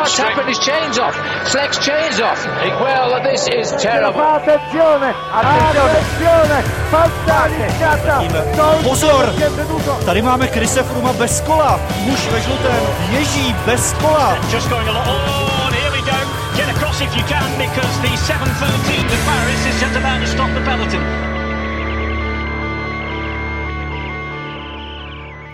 what's happened? His chain's off. Flex chain's off. Well, this is terrible. Attenzione, attenzione, fantasticata. Pozor, tady máme Krise Fruma bez kola. Muž ve žlutém ježí bez kola. Just going along. Oh, and here we go. Get across if you can because the 713 to Paris is just about to stop the peloton.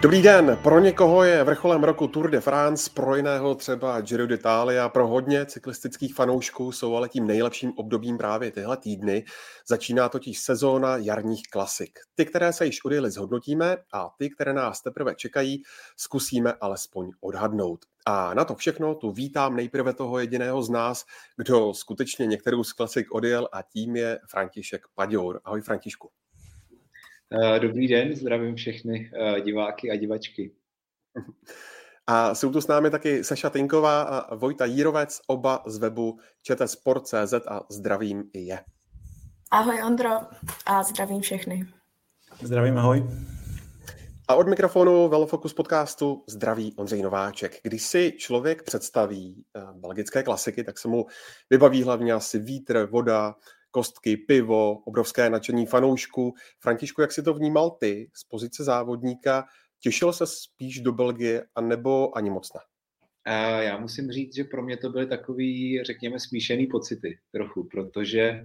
Dobrý den, pro někoho je vrcholem roku Tour de France, pro jiného třeba Giro d'Italia, pro hodně cyklistických fanoušků jsou ale tím nejlepším obdobím právě tyhle týdny. Začíná totiž sezóna jarních klasik. Ty, které se již odjeli, zhodnotíme a ty, které nás teprve čekají, zkusíme alespoň odhadnout. A na to všechno tu vítám nejprve toho jediného z nás, kdo skutečně některou z klasik odjel a tím je František Paďour. Ahoj Františku. Eh, dobrý den, zdravím všechny eh, diváky a divačky. A jsou tu s námi taky Saša Tinková a Vojta Jírovec, oba z webu čtsport.cz a zdravím i je. Ahoj Ondro a zdravím všechny. Zdravím, ahoj. A od mikrofonu Velofocus podcastu zdraví Ondřej Nováček. Když si člověk představí eh, belgické klasiky, tak se mu vybaví hlavně asi vítr, voda, kostky, pivo, obrovské nadšení fanoušků. Františku, jak si to vnímal ty z pozice závodníka? Těšil se spíš do Belgie, anebo ani moc ne? Já musím říct, že pro mě to byly takový, řekněme, smíšený pocity trochu, protože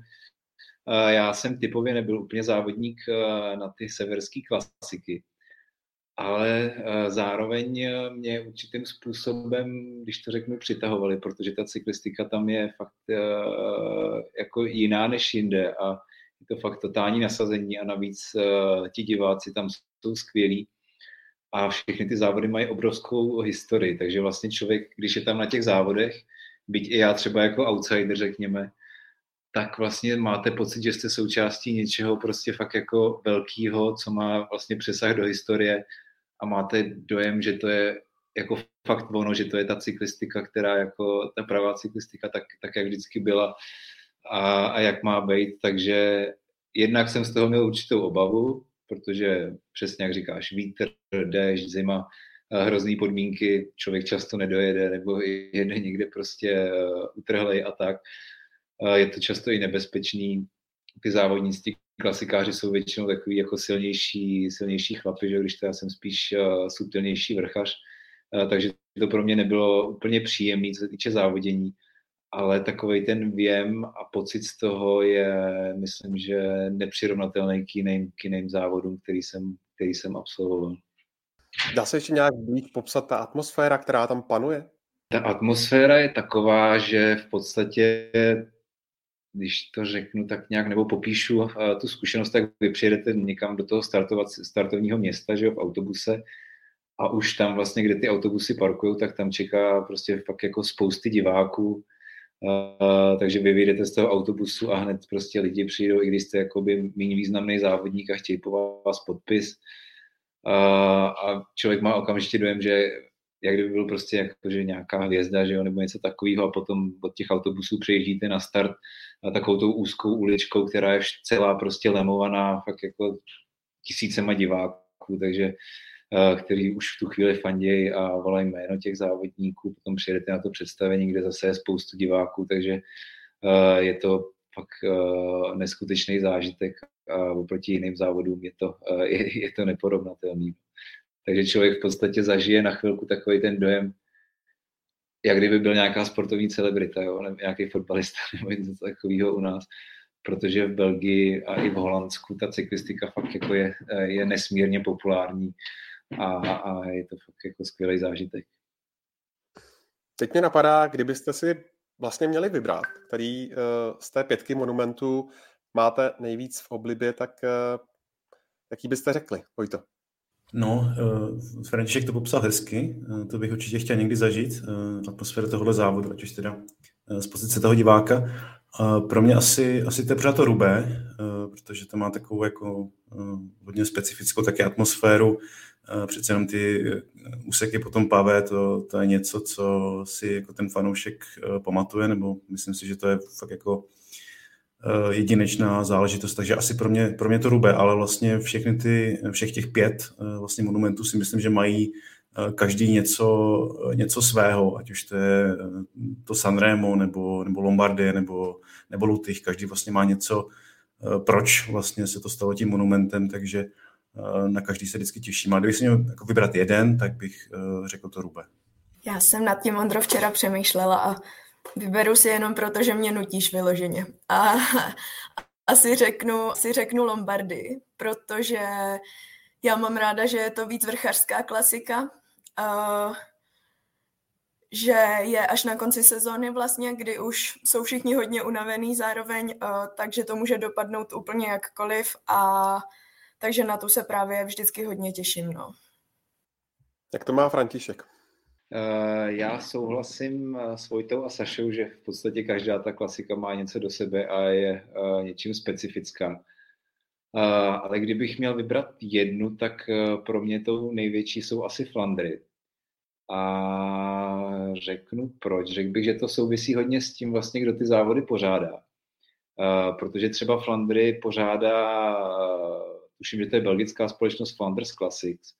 já jsem typově nebyl úplně závodník na ty severské klasiky ale eh, zároveň eh, mě určitým způsobem, když to řeknu, přitahovali, protože ta cyklistika tam je fakt eh, jako jiná než jinde a je to fakt totální nasazení a navíc ti diváci tam jsou skvělí a všechny ty závody mají obrovskou historii, takže vlastně člověk, když je tam na těch závodech, byť i já třeba jako outsider, řekněme, tak vlastně máte pocit, že jste součástí něčeho prostě fakt jako velkého, co má vlastně přesah do historie a máte dojem, že to je jako fakt ono, že to je ta cyklistika, která jako ta pravá cyklistika, tak, tak jak vždycky byla a, a jak má být, takže jednak jsem z toho měl určitou obavu, protože přesně jak říkáš, vítr, déšť, zima, hrozný podmínky, člověk často nedojede nebo jede někde prostě e, utrhlej a tak. Je to často i nebezpečný. Ty závodníci, klasikáři jsou většinou takový jako silnější, silnější chlapy, že když to já jsem spíš uh, subtilnější vrchař, uh, takže to pro mě nebylo úplně příjemné, co se týče závodění, ale takový ten věm a pocit z toho je, myslím, že nepřirovnatelný k jiným, k jiným závodům, který jsem, který jsem absolvoval. Dá se ještě nějak víc popsat ta atmosféra, která tam panuje? Ta atmosféra je taková, že v podstatě když to řeknu tak nějak, nebo popíšu uh, tu zkušenost, tak vy přijedete někam do toho startovat, startovního města, že jo, v autobuse a už tam vlastně, kde ty autobusy parkují, tak tam čeká prostě fakt jako spousty diváků, uh, takže vy vyjdete z toho autobusu a hned prostě lidi přijdou, i když jste jakoby méně významný závodník a chtějí po vás podpis. Uh, a člověk má okamžitě dojem, že jak kdyby byl prostě jakože nějaká hvězda, že jo, nebo něco takového a potom od těch autobusů přejíždíte na start a takovou tou úzkou uličkou, která je celá prostě lemovaná fakt jako tisícema diváků, takže eh, který už v tu chvíli fandějí a volají jméno těch závodníků, potom přijedete na to představení, kde zase je spoustu diváků, takže eh, je to fakt eh, neskutečný zážitek a oproti jiným závodům je to, je, je to neporovnatelný. Takže člověk v podstatě zažije na chvilku takový ten dojem, jak kdyby byl nějaká sportovní celebrita, jo? nebo nějaký fotbalista nebo něco takového u nás, protože v Belgii a i v Holandsku ta cyklistika fakt jako je, je nesmírně populární a, a je to fakt jako skvělý zážitek. Teď mě napadá, kdybyste si vlastně měli vybrat, který uh, z té pětky monumentů máte nejvíc v oblibě, tak uh, jaký byste řekli, Vojto? No, uh, František to popsal hezky, uh, to bych určitě chtěl někdy zažít, uh, atmosféru tohohle závodu, ať už teda uh, z pozice toho diváka. Uh, pro mě asi, asi to je to Rubé, uh, protože to má takovou jako uh, hodně specifickou také atmosféru, uh, přece jenom ty úseky po tom pavé, to, to je něco, co si jako ten fanoušek uh, pamatuje, nebo myslím si, že to je fakt jako jedinečná záležitost, takže asi pro mě, pro mě to rube, ale vlastně všechny ty, všech těch pět eh, vlastně monumentů si myslím, že mají každý něco, něco svého, ať už to je to Sanremo nebo, nebo Lombardie nebo, nebo Lutych, každý vlastně má něco, proč vlastně se to stalo tím monumentem, takže na každý se vždycky těším. A kdybych si měl jako vybrat jeden, tak bych řekl to Rube. Já jsem nad tím, Ondro, včera přemýšlela a vyberu si jenom proto, že mě nutíš vyloženě. A asi řeknu, asi řeknu Lombardy, protože já mám ráda, že je to víc vrchařská klasika, uh, že je až na konci sezóny vlastně, kdy už jsou všichni hodně unavený zároveň, uh, takže to může dopadnout úplně jakkoliv a takže na tu se právě vždycky hodně těším. No. Jak to má František? Eh, já souhlasím eh, s Vojtou a Sašou, že v podstatě každá ta klasika má něco do sebe a je eh, něčím specifická. Ale kdybych měl vybrat jednu, tak pro mě tou největší jsou asi Flandry. A řeknu proč. Řekl bych, že to souvisí hodně s tím vlastně, kdo ty závody pořádá. Protože třeba Flandry pořádá, tuším, že to je belgická společnost Flanders Classics,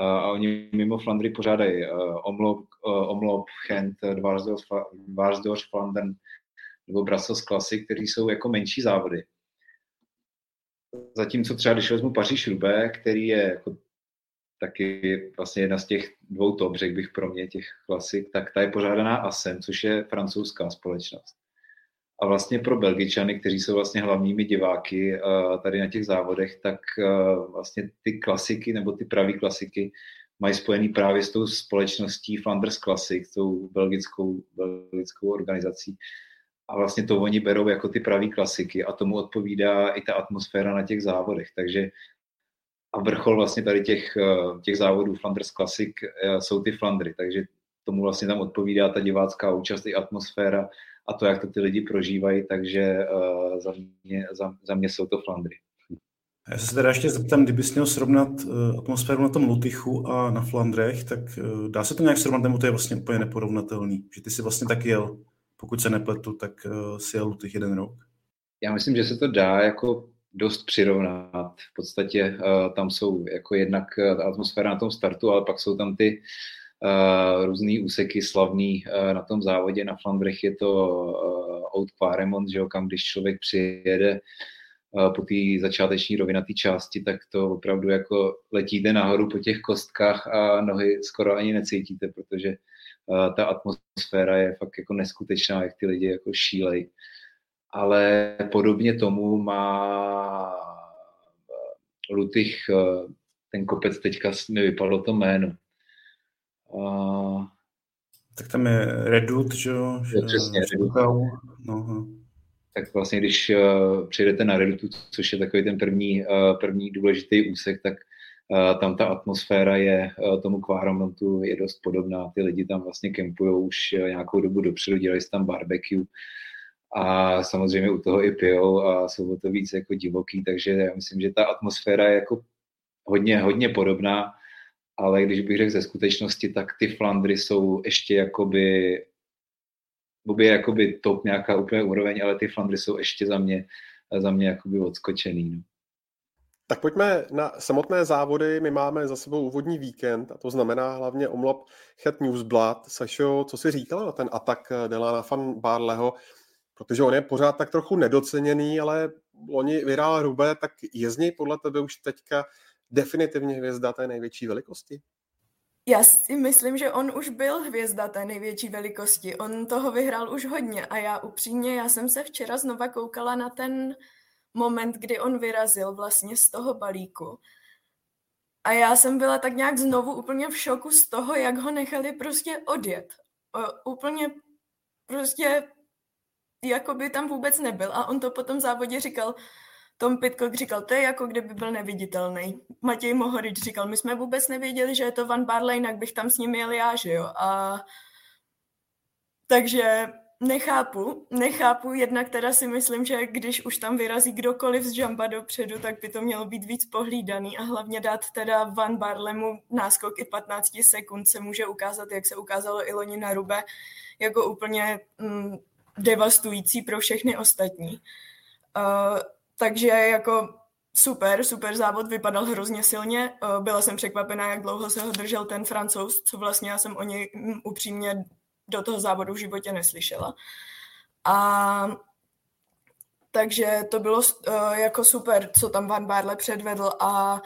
a oni mimo Flandry pořádají Omloop, Omloop Gent, Dvarsdorf, Flandern nebo Brussels Classic, který jsou jako menší závody. Zatímco třeba, když vezmu Paříž Roubaix, který je jako taky vlastně jedna z těch dvou top, řekl bych pro mě, těch klasik, tak ta je pořádaná ASEM, což je francouzská společnost. A vlastně pro Belgičany, kteří jsou vlastně hlavními diváky eh, tady na těch závodech, tak eh, vlastně ty klasiky nebo ty pravé klasiky mají spojený právě s tou společností Flanders Classic, tou belgickou, belgickou organizací. A vlastně to oni berou jako ty pravé klasiky a tomu odpovídá i ta atmosféra na těch závodech. Takže a vrchol vlastně tady těch, eh, těch závodů Flanders Classic jsou ty Flandry, takže tomu vlastně tam odpovídá ta divácká účast i atmosféra a to, jak to ty lidi prožívají, takže uh, za, mě, za, za mě jsou to Flandry. Já se teda ještě zeptám, kdybys měl srovnat uh, atmosféru na tom Lutychu a na Flandrech, tak uh, dá se to nějak srovnat, nebo to je vlastně úplně neporovnatelný? Že ty si vlastně tak jel, pokud se nepletu, tak uh, si jel Lutych jeden rok. Já myslím, že se to dá jako dost přirovnat. V podstatě uh, tam jsou jako jednak atmosféra na tom startu, ale pak jsou tam ty uh, různý úseky slavný uh, na tom závodě. Na Flandrech je to uh, Oud Quaremont, že jo, kam když člověk přijede po té začáteční rovinaté části, tak to opravdu jako letíte nahoru po těch kostkách a nohy skoro ani necítíte, protože ta atmosféra je fakt jako neskutečná, jak ty lidi jako šílej. Ale podobně tomu má Lutych, ten kopec teďka mi vypadlo to jméno, Uh, tak tam je Redut, že jo? Přesně, Redut. No, tak vlastně, když uh, přijdete na Redutu, což je takový ten první, uh, první důležitý úsek, tak uh, tam ta atmosféra je uh, tomu Quaramontu je dost podobná. Ty lidi tam vlastně kempují už uh, nějakou dobu dopředu, dělají tam barbecue a samozřejmě u toho i pijou a jsou to víc jako divoký, takže já myslím, že ta atmosféra je jako hodně, hodně podobná ale když bych řekl ze skutečnosti, tak ty Flandry jsou ještě jakoby Bobby je jakoby top nějaká úplně úroveň, ale ty Flandry jsou ještě za mě, za mě jakoby odskočený. No. Tak pojďme na samotné závody. My máme za sebou úvodní víkend a to znamená hlavně omlop Het Newsblad. Sašo, co si říkala na ten atak Delana van Barleho? Protože on je pořád tak trochu nedoceněný, ale loni vyhrál Rube, tak je z něj podle tebe už teďka definitivně hvězda té největší velikosti? Já si myslím, že on už byl hvězda té největší velikosti. On toho vyhrál už hodně a já upřímně, já jsem se včera znova koukala na ten moment, kdy on vyrazil vlastně z toho balíku. A já jsem byla tak nějak znovu úplně v šoku z toho, jak ho nechali prostě odjet. O, úplně prostě jako by tam vůbec nebyl. A on to po tom závodě říkal, tom Pitcock říkal, to je jako kdyby byl neviditelný. Matěj Mohorič říkal, my jsme vůbec nevěděli, že je to Van Barley, jinak bych tam s ním jel já, že jo. A... Takže nechápu, nechápu, jednak teda si myslím, že když už tam vyrazí kdokoliv z jumpa dopředu, tak by to mělo být víc pohlídaný a hlavně dát teda Van Barlemu náskok i 15 sekund se může ukázat, jak se ukázalo i loni na Rube, jako úplně mm, devastující pro všechny ostatní. Uh, takže jako super, super závod, vypadal hrozně silně. Byla jsem překvapená, jak dlouho se ho držel ten francouz, co vlastně já jsem o něj mm, upřímně do toho závodu v životě neslyšela. A takže to bylo uh, jako super, co tam Van Barle předvedl a,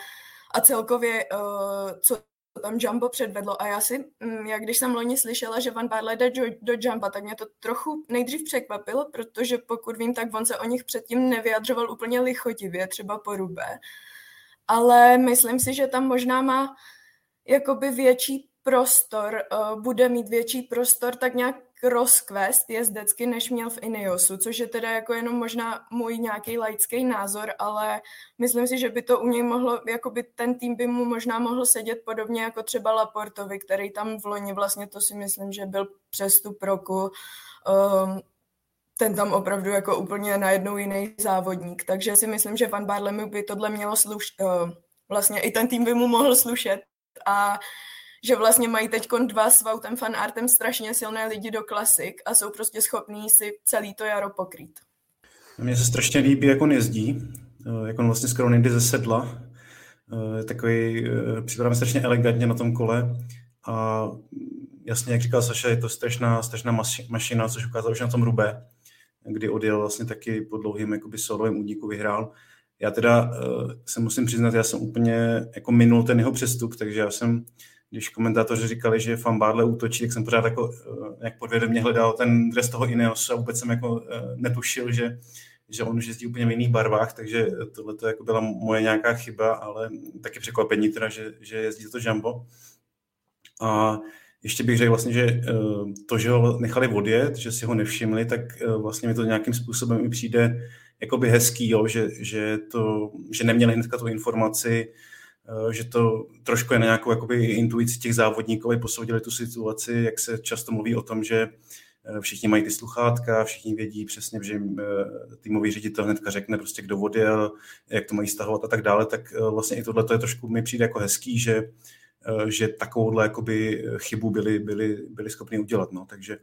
a celkově, uh, co tam Jumbo předvedlo. A já si, um, jak když jsem loni slyšela, že Van Barle jde do, do Jumba, tak mě to trochu nejdřív překvapilo, protože pokud vím, tak on se o nich předtím nevyjadřoval úplně lichotivě, třeba po Rubé. Ale myslím si, že tam možná má jakoby větší prostor, uh, bude mít větší prostor tak nějak rozkvést jezdecky, než měl v Ineosu, což je teda jako jenom možná můj nějaký laický názor, ale myslím si, že by to u něj mohlo, jako by ten tým by mu možná mohl sedět podobně jako třeba Laportovi, který tam v loni vlastně to si myslím, že byl přestup roku, um, ten tam opravdu jako úplně najednou jiný závodník, takže si myslím, že Van Barlemu by tohle mělo slušet, uh, vlastně i ten tým by mu mohl slušet. A že vlastně mají teď dva s Voutem fanartem strašně silné lidi do klasik a jsou prostě schopní si celý to jaro pokrýt. Mně se strašně líbí, jak on jezdí, eh, jak on vlastně skoro nejde ze sedla. Eh, takový, eh, připadá strašně elegantně na tom kole a jasně, jak říkal Saša, je to strašná, strašná mašina, což ukázal už na tom Rubé, kdy odjel vlastně taky po dlouhým jakoby solovém úniku vyhrál. Já teda se musím přiznat, já jsem úplně jako minul ten jeho přestup, takže já jsem když komentátoři říkali, že Fan Barle útočí, tak jsem pořád jako jak eh, podvědomě hledal ten dres toho Ineos a vůbec jsem jako eh, netušil, že, že on už jezdí úplně v jiných barvách, takže tohle to jako byla moje nějaká chyba, ale taky překvapení teda, že, že jezdí to Jumbo. A ještě bych řekl vlastně, že eh, to, že ho nechali odjet, že si ho nevšimli, tak vlastně mi to nějakým způsobem i přijde jakoby hezký, jo, že, že, to, že neměli hnedka tu informaci, že to trošku je na nějakou jakoby, intuici těch závodníků, aby posoudili tu situaci, jak se často mluví o tom, že eh, všichni mají ty sluchátka, všichni vědí přesně, že jim eh, týmový ředitel hnedka řekne prostě, kdo odjel, jak to mají stahovat a tak dále, tak vlastně i tohle je trošku mi přijde jako hezký, že, že takovouhle jakoby chybu byli, byli, byli schopni udělat. No. Takže,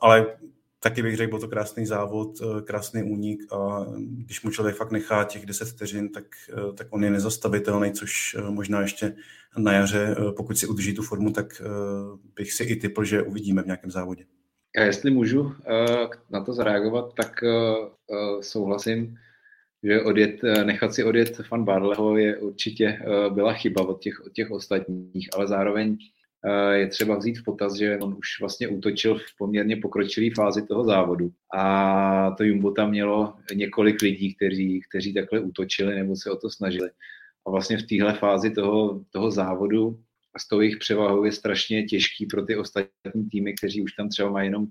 ale taky bych řekl, byl to krásný závod, eh, krásný únik a když mu člověk fakt nechá těch 10 vteřin, tak, eh, tak on je nezastavitelný, což eh, možná ještě na jaře, pokud si udrží tu formu, tak bych si i typl, že uvidíme v nějakém závodě. A jestli můžu na to zareagovat, tak souhlasím, že odjet, nechat si odjet fan Barleho je určitě byla chyba od těch, od těch ostatních, ale zároveň je třeba vzít v potaz, že on už vlastně útočil v poměrně pokročilé fázi toho závodu a to Jumbo tam mělo několik lidí, kteří, kteří takhle útočili nebo se o to snažili. A vlastně v téhle fázi toho, toho závodu a s tou jejich převahou je strašně těžký pro ty ostatní týmy, kteří už tam třeba mají jenom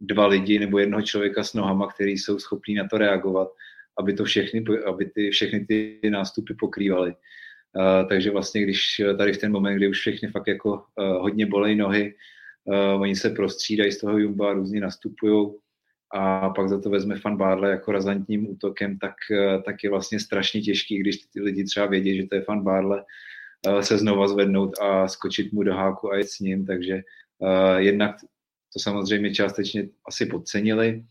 dva lidi nebo jednoho člověka s nohama, který jsou schopní na to reagovat, aby to všechny, aby ty, všechny ty nástupy pokrývaly. Takže vlastně, když tady v ten moment, kdy už všechny fakt jako uh, hodně bolej nohy, uh, oni se prostřídají z toho Jumba, různě nastupují a pak za to vezme fan Barle jako razantním útokem, tak, tak je vlastně strašně těžký, když ty lidi třeba vědí, že to je fan Barle, se znova zvednout a skočit mu do háku a jet s ním, takže uh, jednak to samozřejmě částečně asi podcenili,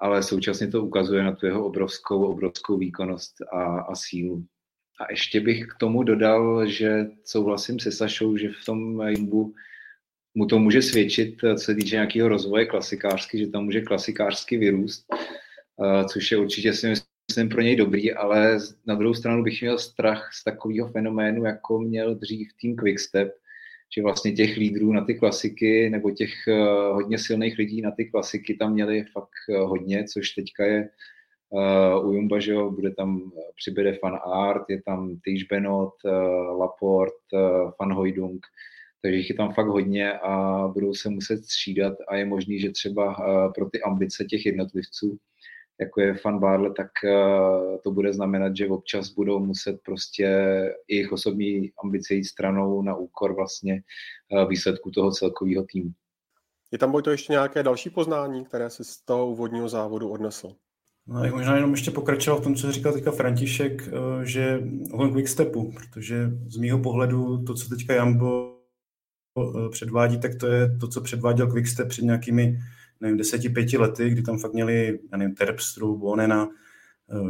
ale současně to ukazuje na tu jeho obrovskou, obrovskou výkonnost a, a sílu. A ještě bych k tomu dodal, že souhlasím se Sašou, že v tom jimbu mu to může svědčit, co se týče nějakého rozvoje klasikářsky, že tam může klasikářsky vyrůst, eh, což je určitě si myslím pro něj dobrý, ale na druhou stranu bych měl strach z takového fenoménu, jako měl dřív tým Quickstep, že vlastně těch lídrů na ty klasiky nebo těch eh, hodně silných lidí na ty klasiky tam měli fakt eh, hodně, což teďka je Uh, u Jumba, že jo, bude tam, přibude Fan Art, je tam Týž Benot, uh, Laport, uh, Fan Hojdung, takže jich je tam fakt hodně a budou se muset střídat a je možný, že třeba uh, pro ty ambice těch jednotlivců, jako je Fan Barle, tak uh, to bude znamenat, že občas budou muset prostě jejich osobní ambice jít stranou na úkor vlastně uh, výsledku toho celkového týmu. Je tam to ještě nějaké další poznání, které si z toho úvodního závodu odnesl? No, jak možná jenom ještě pokračoval v tom, co říkal teďka František, eh, že ohledně quickstepu, protože z mýho pohledu to, co teďka Jambo eh, předvádí, tak to je to, co předváděl Quickstep před nějakými nevím, deseti, pěti lety, kdy tam fakt měli, já nevím, Terpstru, Bonena,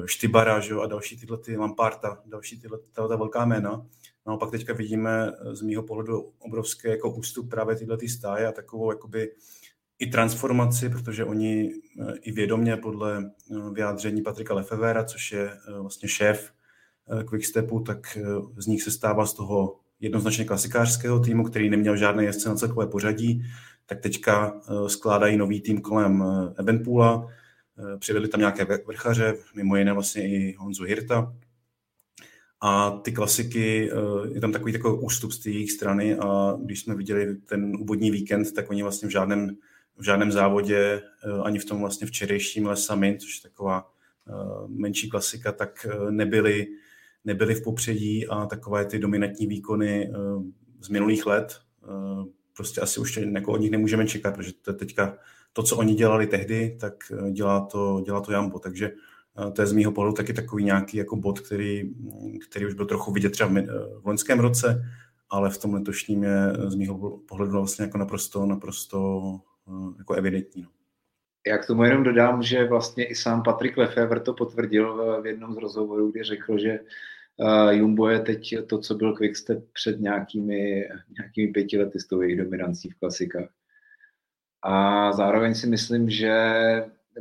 Štybara že, a další tyhle ty Lamparta, další tyhle ta velká jména. Naopak teďka vidíme z mýho pohledu obrovský jako ústup právě tyhle ty stáje a takovou jakoby i transformaci, protože oni i vědomě podle vyjádření Patrika Lefevera, což je vlastně šéf Quickstepu, tak z nich se stává z toho jednoznačně klasikářského týmu, který neměl žádné jezdce na celkové pořadí, tak teďka skládají nový tým kolem Evenpoola, přivedli tam nějaké vrchaře, mimo jiné vlastně i Honzu Hirta. A ty klasiky, je tam takový takový ústup z té jejich strany a když jsme viděli ten úvodní víkend, tak oni vlastně v žádném, v žádném závodě, ani v tom vlastně včerejším lesami, což je taková menší klasika, tak nebyli nebyly v popředí a takové ty dominantní výkony eh, z minulých let eh, prostě asi už jako od nich nemůžeme čekat, protože to teďka to, co oni dělali tehdy, tak eh, dělá to, dělá to Jambo, takže to je z mýho pohledu taky takový nějaký jako bod, který, který už byl trochu vidět třeba v loňském roce, ale v tom letošním je z mýho pohledu vlastně jako naprosto, naprosto jako evidentní. No. Já k tomu jenom dodám, že vlastně i sám Patrik Lefevre to potvrdil v jednom z rozhovorů, kdy řekl, že uh, Jumbo je teď to, co byl Quickstep před nějakými, nějakými pěti lety s tou jejich dominancí v klasikách. A zároveň si myslím, že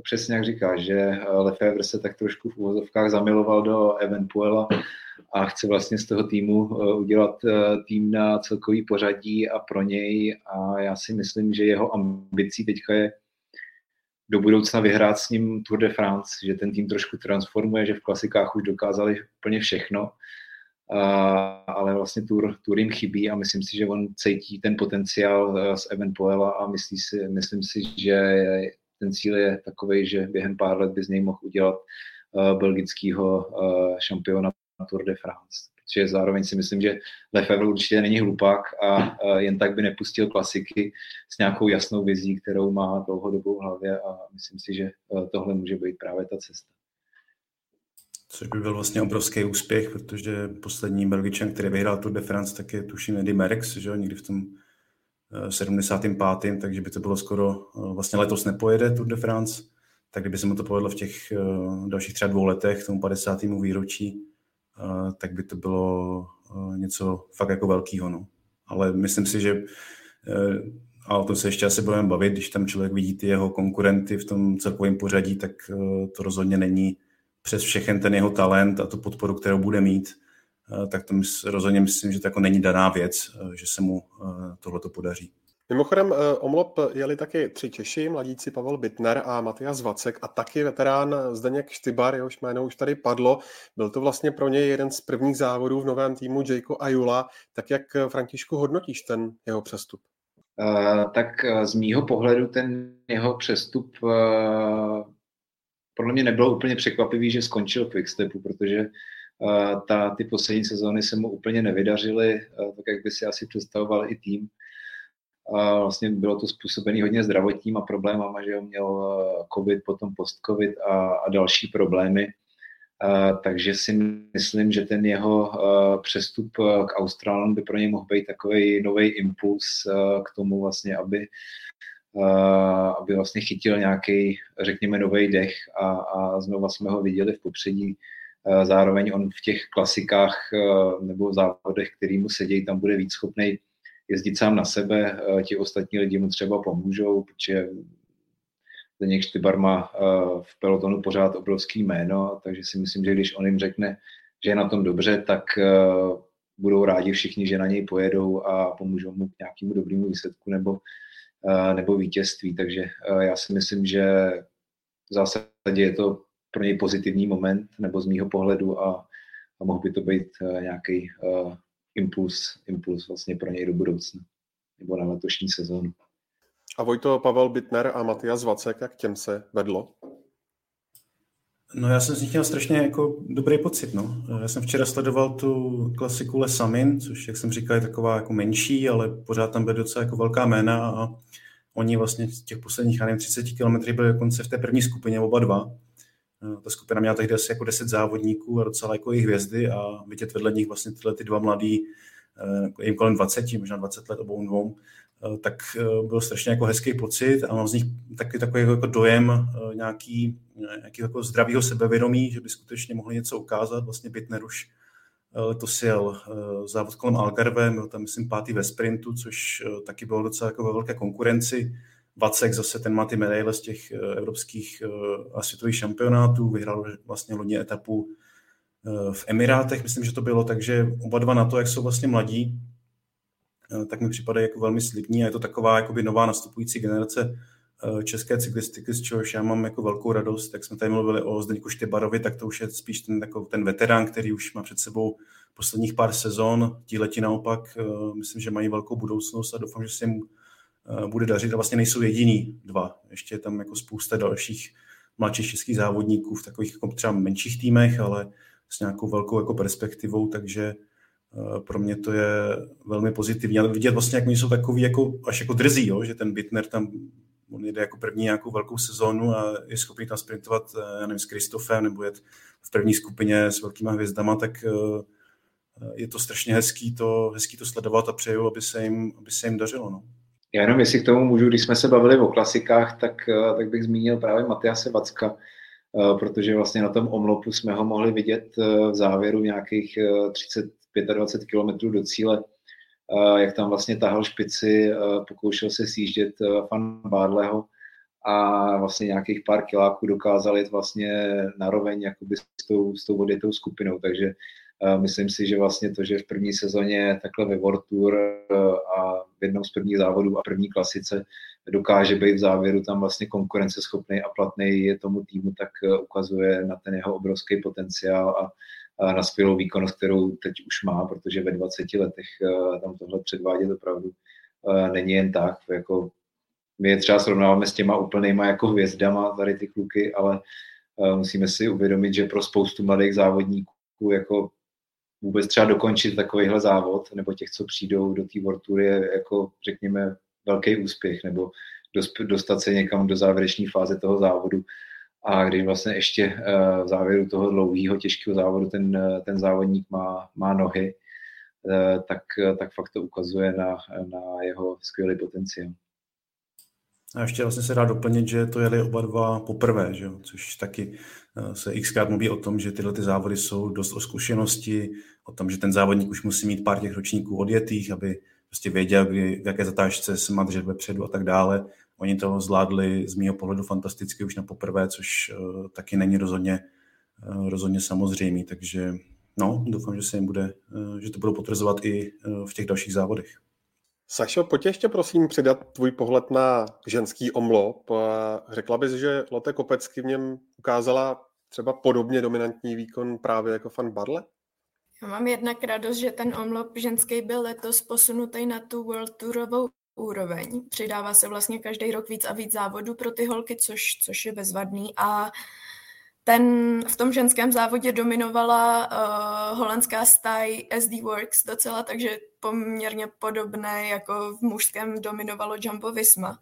přesně jak říká, že Lefevre se tak trošku v úvozovkách zamiloval do Evenpuela a chce vlastně z toho týmu udělat tým na celkový pořadí a pro něj. A já si myslím, že jeho ambicí teďka je do budoucna vyhrát s ním Tour de France, že ten tým trošku transformuje, že v klasikách už dokázali úplně všechno, ale vlastně Tour, Tour jim chybí a myslím si, že on cítí ten potenciál z Evenpoela a myslí si, myslím si, že ten cíl je takový, že během pár let by z něj mohl udělat uh, belgického uh, šampiona Tour de France že zároveň si myslím, že Lefebvre určitě není hlupák a jen tak by nepustil klasiky s nějakou jasnou vizí, kterou má dlouhodobou v hlavě a myslím si, že tohle může být právě ta cesta. Což by byl vlastně obrovský úspěch, protože poslední Belgičan, který vyhrál Tour de France, tak je tuším Eddie Merckx, že jo, někdy v tom 75. takže by to bylo skoro, vlastně letos nepojede Tour de France, tak kdyby se mu to povedlo v těch dalších třeba dvou letech, tomu 50. výročí, tak by to bylo něco fakt jako velkého. No. Ale myslím si, že a o tom se ještě asi budeme bavit, když tam člověk vidí ty jeho konkurenty v tom celkovém pořadí, tak to rozhodně není přes všechen ten jeho talent a tu podporu, kterou bude mít, tak to rozhodně myslím, že to jako není daná věc, že se mu tohle to podaří. Mimochodem, eh, omlop jeli taky tři Češi, mladíci Pavel Bitner a Matias Vacek a taky veterán Zdeněk Štybar, jehož jméno už tady padlo. Byl to vlastně pro něj jeden z prvních závodů v novém týmu Jayko Ayula. Tak jak, eh, Františku, hodnotíš ten jeho přestup? Uh, tak z mýho pohledu ten jeho přestup uh, podle mě nebylo úplně překvapivý, že skončil v Quickstepu, protože uh, ta, ty poslední sezóny se mu úplně nevydařily, tak jak by si asi představoval i tým. A vlastně bylo to způsobené hodně zdravotníma problémama, že on měl eh, covid, potom post-covid a, a další problémy. A, takže si myslím, že ten jeho eh, přestup eh, k Austrálům by pro něj mohl být takový nový impuls k tomu vlastně, aby, aby vlastně chytil nějaký, řekněme, nový dech a, a znova jsme ho viděli v popředí. Zároveň on v těch klasikách nebo závodech, který mu sedějí, tam bude víc schopný jezdit sám na sebe, eh, ti ostatní lidi mu třeba pomůžou, protože Zdeněk Štybar má eh, v pelotonu pořád obrovský jméno, takže si myslím, že když on jim řekne, že je na tom dobře, tak eh, budou rádi všichni, že na něj pojedou a pomůžou mu k nějakému dobrému výsledku nebo, nebo vítězství. Takže já si myslím, že v zásadě je to pro něj pozitivní moment, nebo z mýho pohledu a, a mohl by to být nějaký impuls, impuls vlastně pro něj do budoucna nebo na letošní sezónu. A Vojto, Pavel Bitner a Matias Vacek, jak těm se vedlo? No já jsem z nich měl strašně jako dobrý pocit, no. Já jsem včera sledoval tu klasiku Lesamin, což, jak jsem říkal, je taková jako menší, ale pořád tam byly docela jako velká jména a oni vlastně z těch posledních, nevím, 30 km byli dokonce v té první skupině oba dva. Ta skupina měla tehdy asi jako 10 závodníků a docela jako i hvězdy a vidět vedle nich vlastně tyhle ty dva mladí, eh, jim kolem 20, možná 20 let obou dvou, eh, tak eh, byl strašně jako hezký pocit a mám z nich taky takový jako dojem nějaký nějakého jako zdravého sebevědomí, že by skutečně mohli něco ukázat. Vlastně Bitner už letos jel závod kolem Algarve, byl tam, myslím, pátý ve sprintu, což taky bylo docela jako ve velké konkurenci. Vacek zase ten má ty medaile z těch evropských a světových šampionátů, vyhrál vlastně loni etapu v Emirátech, myslím, že to bylo, takže oba dva na to, jak jsou vlastně mladí, tak mi připadají jako velmi slibní a je to taková jakoby nová nastupující generace Eh, české cyklistiky, z čehož já mám jako velkou radost. Jak jsme tady mluvili o Zdeňku Štybarovi, tak to už je spíš ten, jako ten veterán, který už má před sebou posledních pár sezon. Tíhleti naopak, myslím, že mají velkou budoucnost a doufám, že se jim bude dařit. A vlastně nejsou jediní dva. Ještě je tam jako spousta dalších mladších českých závodníků v takových jako třeba menších týmech, ale s nějakou velkou jako perspektivou, takže pro mě to je velmi pozitivní. Ale vidět vlastně, jak oni jsou takový jako, až jako drzí, jo? že ten Bitner tam on jede jako první nějakou velkou sezónu a je schopný tam sprintovat, eh, já nevím, s Kristofem nebo jet v první skupině s velkýma hvězdama, tak eh, je to strašně hezký to, hezký to sledovat a přeju, aby se jim, aby se jim dařilo. No. Já jenom, jestli k tomu můžu, když jsme se bavili o klasikách, tak, eh, tak bych zmínil právě Matiase Vacka, protože vlastně na tom omlopu jsme ho mohli vidět v závěru nějakých 30-25 kilometrů do cíle jak tam vlastně tahal špici, pokoušel se sjíždět fan Barleho a vlastně nějakých pár kiláků dokázal jít vlastně naroveň jakoby s tou, s tou odjetou skupinou, takže myslím si, že vlastně to, že v první sezóně takhle ve World Tour a v jednom z prvních závodů a první klasice dokáže být v závěru tam vlastně konkurenceschopný a platný je tomu týmu, tak ukazuje na ten jeho obrovský potenciál a na skvělou výkonnost, kterou teď už má, protože ve 20 letech eh, tam tohle předvádět opravdu eh, není jen tak. Jako my je třeba srovnáváme s těma úplnýma jako hvězdama tady ty kluky, ale eh, musíme si uvědomit, že pro spoustu mladých závodníků jako vůbec třeba dokončit takovýhle závod, nebo těch, co přijdou do té World Tour, je jako, řekněme, velký úspěch, nebo dostat se někam do závěrečné fáze toho závodu a když vlastně ještě eh, v závěru toho dlouhého, těžkého závodu ten, eh, ten závodník má, má nohy, eh, tak, tak fakt to ukazuje na, na jeho skvělý potenciál. A ještě vlastně se dá doplnit, že to jeli oba dva poprvé, že jo? což taky se xkrát mluví o tom, že tyhle ty závody jsou dost o zkušenosti, o tom, že ten závodník už musí mít pár těch ročníků odjetých, aby prostě věděl, kdy, v jaké zatážce se má držet vepředu a tak dále. Oni to zvládli z mého pohledu fantasticky už na poprvé, což uh, taky není rozhodně, uh, rozhodně samozřejmý, takže no, doufám, že se jim bude, uh, že to budou potvrzovat i v těch dalších závodech. Sašo, pojď ještě prosím přidat tvůj pohled na ženský omlop. Řekla bys, že Lotte Kopecky v něm ukázala třeba podobně dominantní výkon právě jako fan Barle? Já mám jednak radost, že ten omlop ženský byl letos posunutý na tu World Tourovou úroveň. Přidává se vlastně každý rok víc a víc závodů pro ty holky, což, což je bezvadný. A ten v tom ženském závodě dominovala uh, holandská staj SD Works docela, takže poměrně podobné jako v mužském dominovalo Jumbo Visma.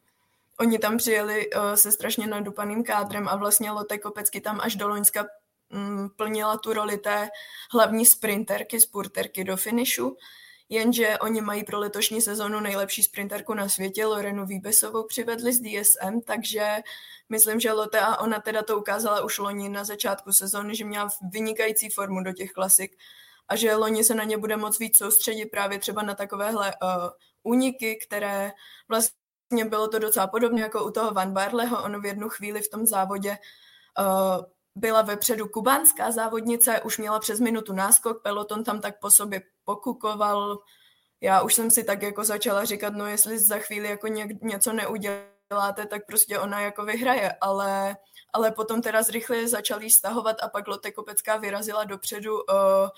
Oni tam přijeli uh, se strašně nadupaným kádrem a vlastně Lotte Kopecky tam až do Loňska um, plnila tu roli té hlavní sprinterky, spurterky do finišu jenže oni mají pro letošní sezonu nejlepší sprinterku na světě, Lorenu Výbesovou přivedli z DSM, takže myslím, že Lotte a ona teda to ukázala už loni na začátku sezóny, že měla vynikající formu do těch klasik a že loni se na ně bude moc víc soustředit právě třeba na takovéhle uh, úniky, které vlastně bylo to docela podobné jako u toho Van Barleho, on v jednu chvíli v tom závodě uh, byla vepředu kubánská závodnice, už měla přes minutu náskok, peloton tam tak po sobě pokukoval. Já už jsem si tak jako začala říkat, no jestli za chvíli jako ně, něco neuděláte, tak prostě ona jako vyhraje, ale, ale potom teda zrychle začali stahovat a pak Lotte Kopecká vyrazila dopředu, uh,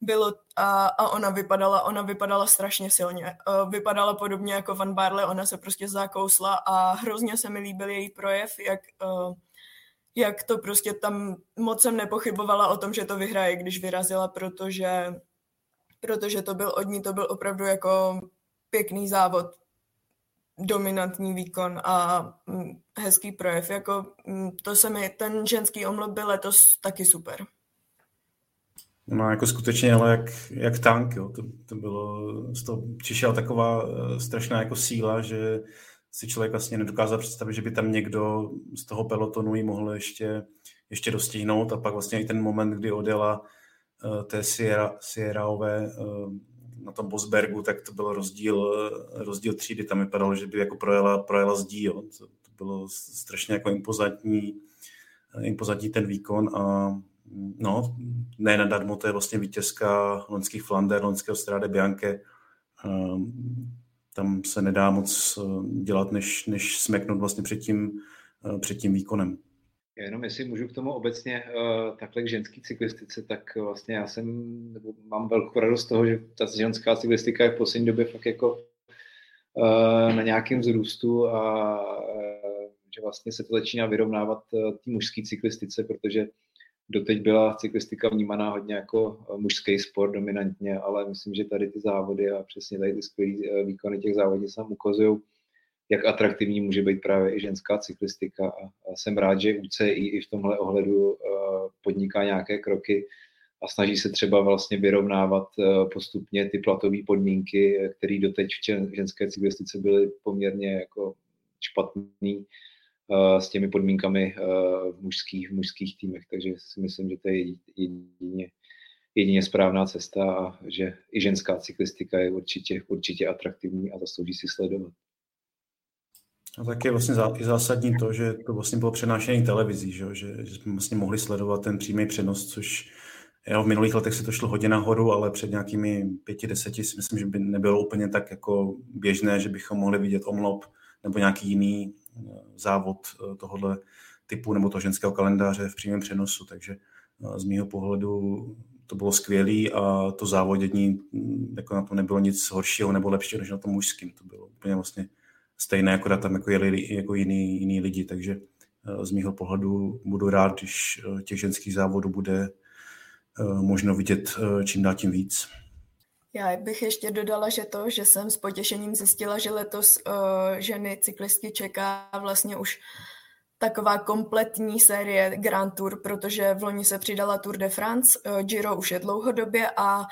bylo a, a ona vypadala, ona vypadala strašně silně. Uh, vypadala podobně jako Van Barle, ona se prostě zakousla a hrozně se mi líbil její projev, jak uh, jak to prostě tam moc jsem nepochybovala o tom, že to vyhraje, když vyrazila, protože, protože to byl od ní, to byl opravdu jako pěkný závod, dominantní výkon a mm, hezký projev. Jako, mm, to se mi, ten ženský omlop byl letos taky super. No jako skutečně, ale jak, jak tank, jo. To, to bylo, z toho přišla taková uh, strašná jako síla, že si člověk vlastně nedokázal představit, že by tam někdo z toho pelotonu jí mohl ještě, ještě dostihnout a pak vlastně i ten moment, kdy odjela uh, té Sierra, Sierraové uh, na tom Bosbergu, tak to byl rozdíl, rozdíl třídy, tam vypadalo, že by jako projela, projela zdí, jo. To, to bylo strašně jako impozantní, impozantní ten výkon a no, ne nadarmo, to je vlastně vítězka loňských Flander, loňského Strade Bianche. Um, tam se nedá moc eh, dělat, než, než smeknout vlastně před tím, eh, před tím výkonem. Jenom jestli můžu k tomu obecně uh, takhle k ženský cyklistice, tak vlastně já jsem, nebo mám velkou radost z toho, že ta ženská cyklistika je v poslední době fakt jako uh, na nějakém vzrůstu a uh, že vlastně se to začíná vyrovnávat té mužské cyklistice, protože doteď byla cyklistika vnímaná hodně jako mužský sport dominantně, ale myslím, že tady ty závody a přesně tady ty skvělé výkony těch závodů se ukazují, jak atraktivní může být právě i ženská cyklistika. A, jsem rád, že UCI i v tomhle ohledu uh, podniká nějaké kroky a snaží se třeba vlastně vyrovnávat uh, postupně ty platové podmínky, které doteď v ženské cyklistice byly poměrně jako špatný uh, s těmi podmínkami v mužských, v mužských týmech. Takže si myslím, že to je jedině, jedině správná cesta a že i ženská cyklistika je určitě, určitě atraktivní a zaslouží si sledovat. A tak je vlastně zásadní to, že to vlastně bylo přenášení televizí, že, že, jsme vlastně mohli sledovat ten přímý přenos, což jo, v minulých letech se to šlo hodně nahoru, ale před nějakými pěti, deseti si myslím, že by nebylo úplně tak jako běžné, že bychom mohli vidět omlop nebo nějaký jiný eh, závod eh, tohohle typu nebo toho ženského kalendáře v přímém přenosu, takže eh, z mého pohledu to bylo skvělé a to závodění, hm, jako na to nebylo nic horšího nebo lepšího než na tom mužským. To bylo úplně vlastně stejné, akorát tam jako jeli jako jiný, jiný lidi, takže eh, z mého pohledu budu rád, když eh, těch ženských závodů bude eh, možno vidět čím dál tím víc. Já bych ještě dodala, že to, že jsem s potěšením zjistila, že letos uh, ženy cyklistky čeká vlastně už taková kompletní série Grand Tour, protože v loni se přidala Tour de France, uh, Giro už je dlouhodobě a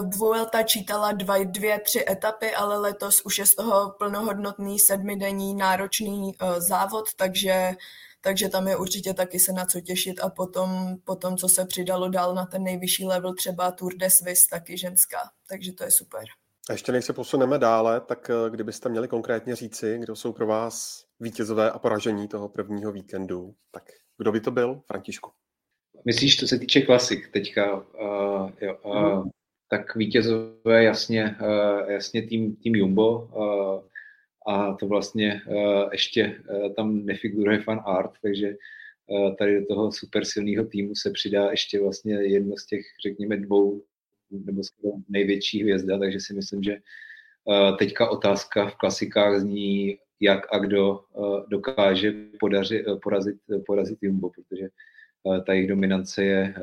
Vuelta čítala dva, dvě, tři etapy, ale letos už je z toho plnohodnotný sedmidenní náročný uh, závod, takže, takže tam je určitě taky se na co těšit a potom, potom, co se přidalo dál na ten nejvyšší level, třeba Tour de Suisse, taky ženská, takže to je super. A ještě než se posuneme dále, tak eh, kdybyste měli konkrétně říci, kdo jsou pro vás vítězové a poražení toho prvního víkendu, tak kdo by to byl, Františku? Myslíš, to se týče klasik teďka? Uh, jo, uh, tak vítězové jasně, eh, jasně tým, tým Jumbo eh, a to vlastně eh, ještě tam nefiguruje fan art, takže tady do toho super silného týmu se přidá ještě vlastně jedno z těch, řekněme, dvou nebo největší hvězda, takže si myslím, že teďka otázka v klasikách zní, jak a kdo dokáže podaři, porazit, porazit Jumbo, protože ta jejich dominance je,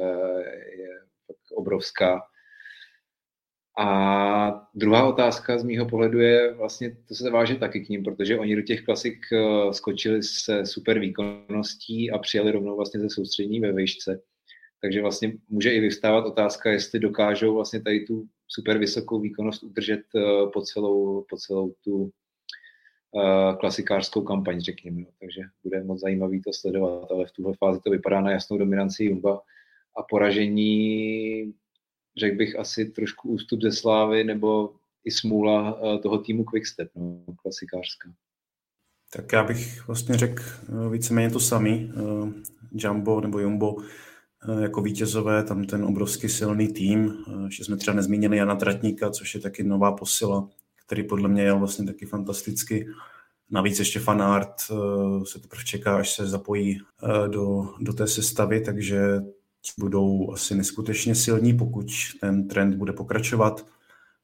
je obrovská a druhá otázka z mýho pohledu je vlastně, to se váže taky k ním, protože oni do těch klasik eh, skočili se super výkonností a přijeli rovnou vlastně ze soustřední ve vejšce. Takže vlastně může i vyvstávat otázka, jestli dokážou vlastně tady tu super vysokou výkonnost udržet eh, po celou, po celou tu uh, klasikářskou kampaň, řekněme. Takže bude moc zajímavý to sledovat, ale v tuhle fázi to vypadá na jasnou dominanci Jumba a poražení řekl bych asi trošku ústup ze slávy nebo i smůla eh, toho týmu Quickstep, no, klasikářská. Tak já bych vlastně řekl eh, víceméně to samý. Eh, Jumbo nebo Jumbo jako vítězové, tam ten obrovský silný tým. Ještě jsme třeba nezmínili Jana Tratníka, což je taky nová posila, který podle mě je vlastně taky fantasticky. Navíc ještě fanart se teprve čeká, až se zapojí do, do té sestavy, takže budou asi neskutečně silní, pokud ten trend bude pokračovat.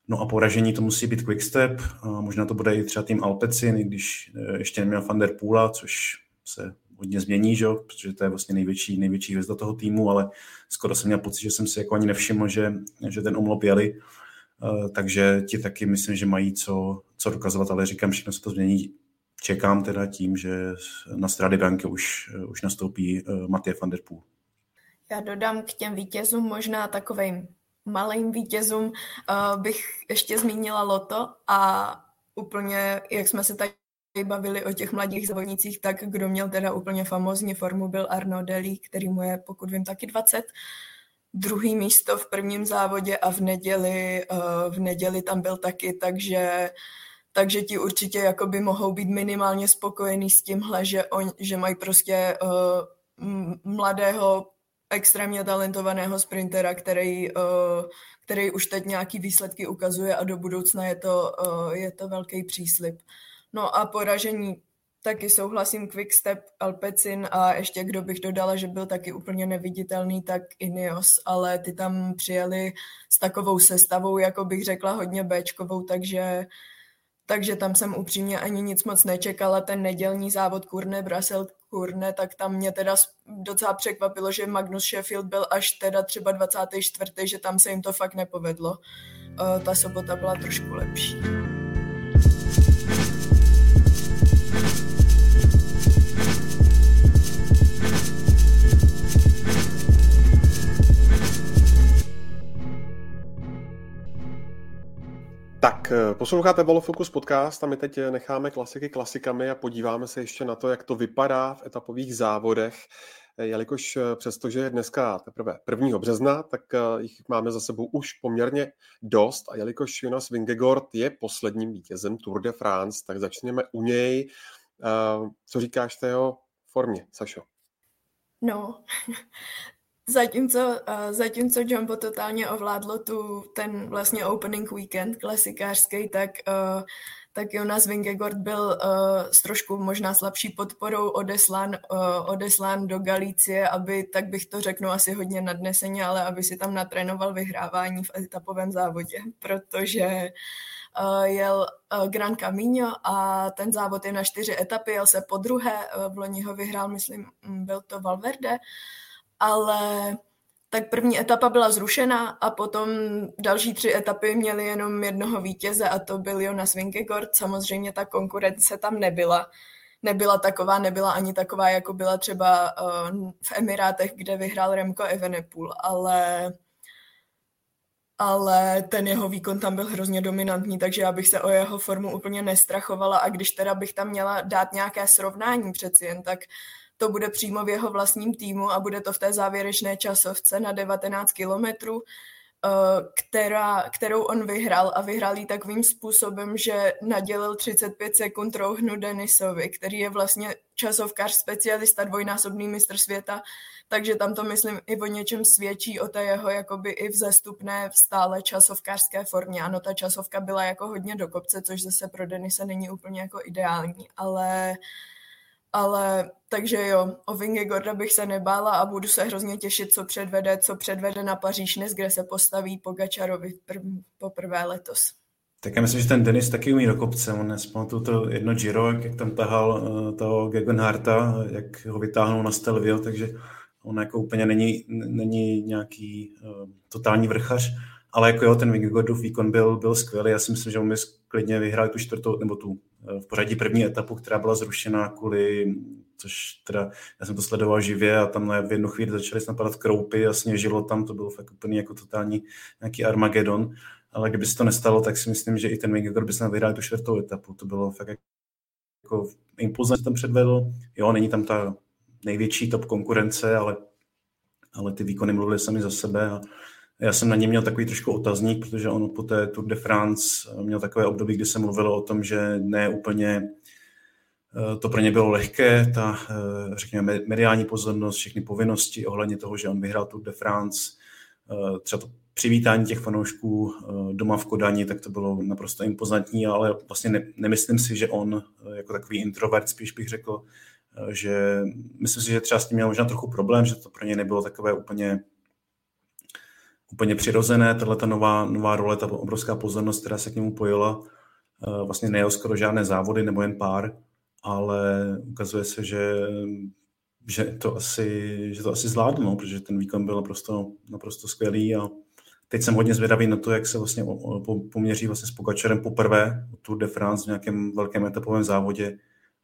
No a poražení to musí být Quickstep, a možná to bude i třeba tým Alpecin, i když e, ještě neměl Van der což se hodně změní, že? protože to je vlastně největší, největší hvězda toho týmu, ale skoro jsem měl pocit, že jsem si jako ani nevšiml, že, že ten omlop jeli, e, takže ti taky myslím, že mají co, co dokazovat, ale říkám, všechno se to změní. Čekám teda tím, že na Strady Bianche už, už nastoupí Matěj van der Poel. Já dodám k těm vítězům možná takovým malým vítězům uh, bych ještě zmínila Loto a úplně, jak jsme se tady bavili o těch mladých závodnicích, tak kdo měl teda úplně famózní formu, byl Arno Deli, který mu je, pokud vím, taky 20. Druhý místo v prvním závodě a v neděli, eh, v neděli tam byl taky, takže takže ti určitě jakoby mohou být minimálně spokojení s tímhle, že, on, že mají prostě uh, mladého, extrémně talentovaného sprintera, který, uh, který už teď nějaký výsledky ukazuje a do budoucna je to, uh, je to velký příslip. No a poražení taky souhlasím Quickstep, Alpecin a ještě kdo bych dodala, že byl taky úplně neviditelný, tak Ineos, ale ty tam přijeli s takovou sestavou, jako bych řekla, hodně Bčkovou, takže takže tam jsem upřímně ani nic moc nečekala. Ten nedělní závod Kurne, Brasel Kurne, tak tam mě teda docela překvapilo, že Magnus Sheffield byl až teda třeba 24., že tam se jim to fakt nepovedlo. Eh, ta sobota byla trošku lepší. Tak, eh, posloucháte Volofocus podcast a my teď eh, necháme klasiky klasikami a podíváme se ještě na to, jak to vypadá v etapových závodech, eh, jelikož přestože je dneska teprve 1. března, tak jich máme za sebou už poměrně dost a jelikož Jonas Vingegaard je posledním vítězem Tour de France, tak začneme u něj. Co říkáš té formě, Sašo? No, Zatímco, uh, zatímco Jumbo totálně ovládlo tu, ten vlastně opening weekend klasikářský, tak, uh, tak Jonas Vingegaard byl uh, s trošku možná slabší podporou odeslán, uh, odeslán do Galície, aby, tak bych to řeknu asi hodně nadneseně, ale aby si tam natrénoval vyhrávání v etapovém závodě, protože uh, jel uh, Gran Camino a ten závod je na čtyři etapy, jel se po druhé, uh, v loni ho vyhrál, myslím, byl to Valverde, uh, ale tak první etapa byla zrušena a potom další tři etapy měly jenom jednoho vítěze a to byl Jonas Vingegaard. Samozřejmě ta konkurence tam nebyla. Nebyla taková, nebyla ani taková, jako byla třeba uh, v Emirátech, kde vyhrál Remco Evenepoel, ale ale ten jeho výkon tam byl hrozně dominantní, takže já bych se o jeho formu úplně nestrachovala a když teda bych tam měla dát nějaké srovnání přeci jen, tak to bude přímo v jeho vlastním týmu a bude to v té závěrečné časovce na 19 kilometrů, eh, která, kterou on vyhrál a vyhrál ji takovým způsobem, že nadělil 35 sekund rouhnu Denisovi, který je vlastně časovkář, specialista, dvojnásobný mistr světa, takže tam to myslím i o něčem svědčí o té jeho jakoby i vzestupné stále časovkářské formě. Ano, ta časovka byla jako hodně do kopce, což zase pro Denise není úplně jako ideální, ale uh, ale takže jo, o Vingegorda bych se nebála a budu se hrozně těšit, co předvede, co předvede na Paříž dnes, kde se postaví Pogačarovi prv, poprvé letos. Tak já myslím, že ten Denis taky umí do kopce. On nespamatuju to jedno Giro, jak tam tahal uh, toho Gegenharta, jak ho vytáhnul na Stelvio, takže on jako úplně není, není nějaký uh, totální vrchař, ale jako jo, ten Vingegaardův výkon byl, byl skvělý. Já si myslím, že on by klidně vyhrál tu čtvrtou, nebo tu Eh, v pořadí první etapu, která byla zrušena kvůli, což teda, já jsem to sledoval živě a tam v jednu chvíli začaly napadat kroupy a sněžilo tam, to bylo fakt úplně jako totální nějaký Armagedon, ale kdyby se to nestalo, tak si myslím, že i ten Vingegaard by se vyhrál tu čtvrtou etapu, to bylo fakt jako impulzně tam předvedl, jo, není tam ta největší top konkurence, ale, ale ty výkony mluvily sami za sebe a já jsem na něm měl takový trošku otazník, protože on po té Tour de France měl takové období, kdy se mluvilo o tom, že ne úplně eh, to pro ně bylo lehké, ta, eh, řekněme, mediální pozornost, všechny povinnosti ohledně toho, že on vyhrál Tour de France, eh, třeba to přivítání těch fanoušků doma v Kodani, tak to bylo naprosto impozantní, ale vlastně ne, nemyslím si, že on jako takový introvert, spíš bych řekl, že myslím si, že třeba s tím měl možná trochu problém, že to pro ně nebylo takové úplně úplně přirozené, tahle ta nová, nová role, ta obrovská pozornost, která se k němu pojila, eh, vlastně nejel skoro žádné závody nebo jen pár, ale ukazuje se, že, že, to, asi, že to asi zvládl, no, protože ten výkon byl naprosto, naprosto skvělý a teď jsem hodně zvědavý na to, jak se vlastně poměří vlastně s Pogačarem poprvé Tour de France v nějakém velkém etapovém závodě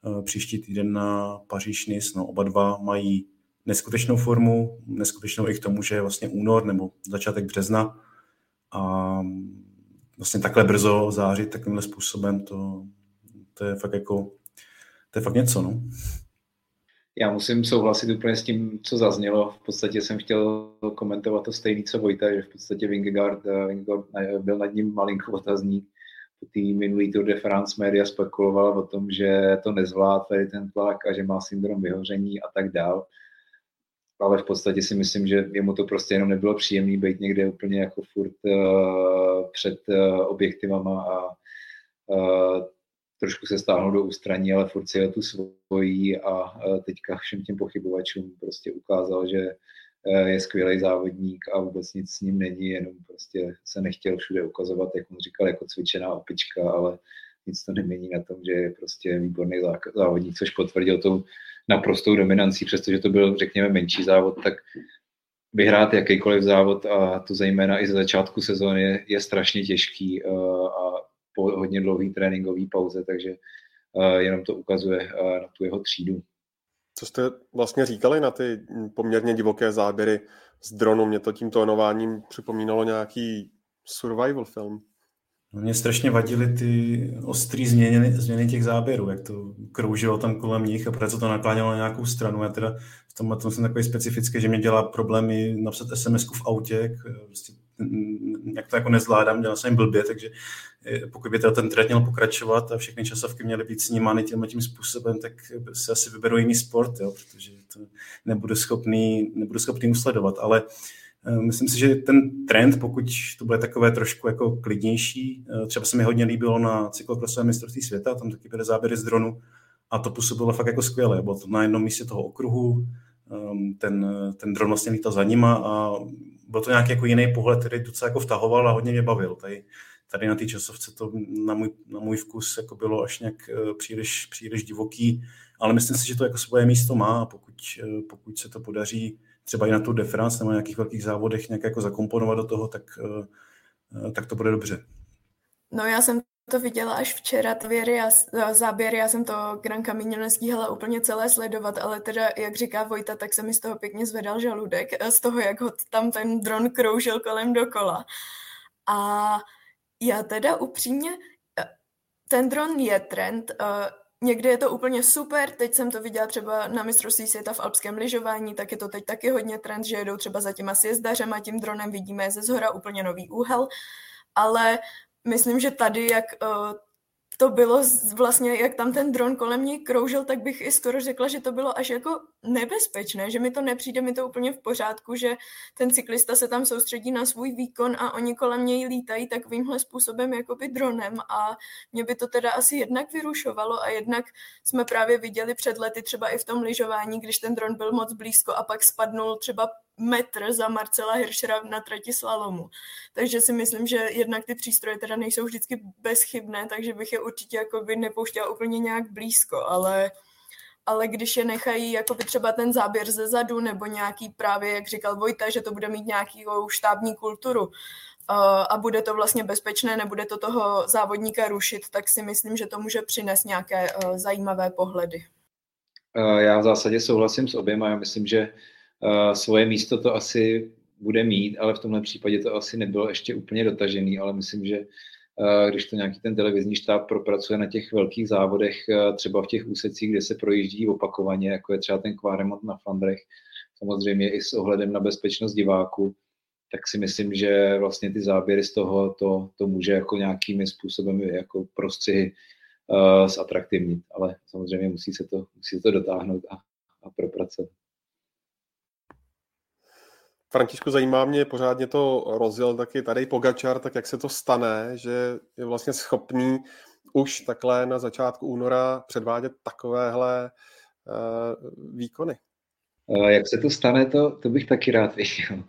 eh, příští týden na Paříž Nice. No, oba dva mají neskutečnou formu, neskutečnou i k tomu, že je vlastně únor nebo začátek března a vlastně takhle brzo zářit takovýmhle způsobem, to, to je fakt jako to je fakt něco, no. Já musím souhlasit úplně s tím, co zaznělo. V podstatě jsem chtěl komentovat to stejný, co Vojta, že v podstatě Vingegaard, eh, Vingegaard eh, byl nad ním malinko otazník. Po té minulý Tour de France média spekulovala o tom, že to nezvládl tady ten tlak a že má syndrom vyhoření a tak dál. Ale v podstatě si myslím, že jemu to prostě jenom nebylo příjemné být někde úplně jako furt uh, před uh, objektivama a uh, trošku se stáhnout do ústraní, ale furt si tu svojí a teďka všem těm pochybovačům prostě ukázal, že je skvělý závodník a vůbec nic s ním není, jenom prostě se nechtěl všude ukazovat, jak on říkal, jako cvičená opička, ale nic to nemění na tom, že je prostě výborný závodník, což potvrdil tou naprostou dominancí, přestože to byl, řekněme, menší závod, tak vyhrát jakýkoliv závod a to zejména i ze začátku sezóny je, je strašně těžký e, a po hodně dlouhé tréninkové pauze, takže uh, jenom to ukazuje uh, na tu jeho třídu. Co jste vlastně říkali na ty poměrně divoké záběry z dronu? Mě to tím tónováním připomínalo nějaký survival film. No, mě strašně vadily ty ostrý změny, změny těch záběrů, jak to kroužilo tam kolem nich a proto to naklánělo na nějakou stranu. Já teda v tomhle tom jsem takový specifický, že mě dělá problémy napsat sms v autě, jak, prostě, jak to jako nezvládám, dělal jsem blbě, takže eh, pokud by ten trend měl pokračovat a všechny časovky měly být snímány tím tím způsobem, tak se asi vyberu jiný sport, jo, protože to nebudu schopný, nebudu schopný usledovat, ale Eh, myslím si, že ten trend, pokud to bude takové trošku jako klidnější, eh, třeba se mi hodně líbilo na cyklokrosové mistrovství světa, tam taky byly záběry z dronu a to působilo fakt jako skvěle. Bylo to na jednom místě toho okruhu, ehm, ten, ten dron vlastně lítal za nima a byl to nějaký jako jiný pohled, který docela jako vtahoval a hodně mě bavil. Tady, tady na té časovce to na můj, na můj vkus jako bylo až nějak eh, příliš, příliš divoký, ale myslím si, že to jako svoje místo má a pokud, pokud se to podaří třeba i na tu de France nebo nějakých velkých závodech nějak jako zakomponovat do toho, tak, eh, tak to bude dobře. No já jsem to viděla až včera, věry a záběry, já jsem to Gran Camino nestíhala úplně celé sledovat, ale teda, jak říká Vojta, tak se mi z toho pěkně zvedal žaludek, eh, z toho, jak ho tam ten dron kroužil kolem dokola. A já teda upřímně, eh, ten dron je trend, Někdy je to úplně super, teď jsem to viděla třeba na mistrovství světa v alpském lyžování, tak je to teď taky hodně trend, že jedou třeba za těma sjezdařem a tím dronem vidíme ze zhora úplně nový úhel, ale myslím, že tady, jak uh, to bylo vlastně, jak tam ten dron kolem ní kroužil, tak bych i skoro řekla, že to bylo až jako nebezpečné, že mi to nepřijde mi to úplně v pořádku, že ten cyklista se tam soustředí na svůj výkon a oni kolem něj lítají takovýmhle způsobem jakoby dronem. A mě by to teda asi jednak vyrušovalo a jednak jsme právě viděli před lety třeba i v tom lyžování, když ten dron byl moc blízko a pak spadnul třeba metr za Marcela Hirschera na trati slalomu. Takže si myslím, že jednak ty přístroje teda nejsou vždycky bezchybné, takže bych je určitě jako by nepouštěla úplně nějak blízko, ale ale když je nechají jako by třeba ten záběr ze zadu nebo nějaký právě, jak říkal Vojta, že to bude mít nějakou štábní kulturu a bude to vlastně bezpečné, nebude to toho závodníka rušit, tak si myslím, že to může přinést nějaké zajímavé pohledy. Já v zásadě souhlasím s oběma. Já myslím, že svoje místo to asi bude mít, ale v tomhle případě to asi nebylo ještě úplně dotažený, ale myslím, že když to nějaký ten televizní štáb propracuje na těch velkých závodech, třeba v těch úsecích, kde se projíždí opakovaně, jako je třeba ten Quaremont na Flandrech, samozřejmě i s ohledem na bezpečnost diváků, tak si myslím, že vlastně ty záběry z toho to, to může jako nějakými způsobem jako prostřihy uh, zatraktivnit, ale samozřejmě musí se to, musí se to dotáhnout a, a propracovat. Františku, zajímá mě, pořádně to rozjel taky tady Pogačar, tak jak se to stane, že je vlastně schopný už takhle na začátku února předvádět takovéhle uh, výkony? Jak se to stane, to, to bych taky rád viděl.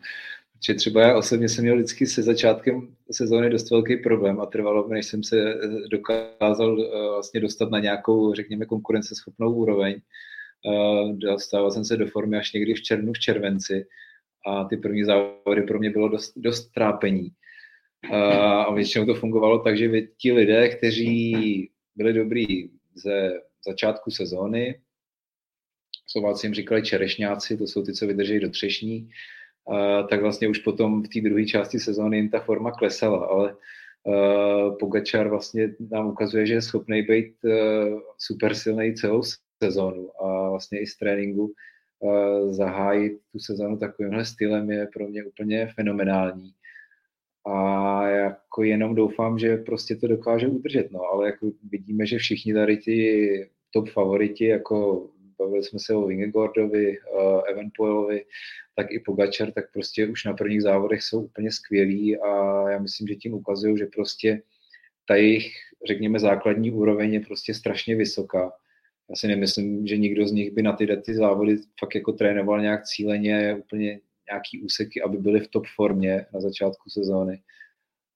Protože třeba já osobně jsem měl vždycky se začátkem sezóny dost velký problém a trvalo, než jsem se eh, dokázal eh, vlastně dostat na nějakou, řekněme, konkurenceschopnou úroveň. Dostával jsem se do formy až někdy v červnu, v červenci a ty první závody pro mě bylo dost, dost trápení. A většinou to fungovalo tak, že ti lidé, kteří byli dobrý ze začátku sezóny, Slováci jim říkali čerešňáci, to jsou ty, co vydrží do třešní, tak vlastně už potom v té druhé části sezóny jim ta forma klesala, ale uh, Pogačar vlastně nám ukazuje, že je schopný být uh, super silný celou sezónu a vlastně i z tréninku zahájit tu sezónu takovýmhle stylem je pro mě úplně fenomenální. A jako jenom doufám, že prostě to dokáže udržet, no, ale jako vidíme, že všichni tady ty top favoriti, jako bavili jsme se o Vingegordovi, uh, Evenpoilovi, tak i Pogačar, tak prostě už na prvních závodech jsou úplně skvělí a já myslím, že tím ukazují, že prostě ta jejich, řekněme, základní úroveň je prostě strašně vysoká. Já si nemyslím, že nikdo z nich by na ty, ty závody fakt jako trénoval nějak cíleně, úplně nějaký úseky, aby byli v top formě na začátku sezóny.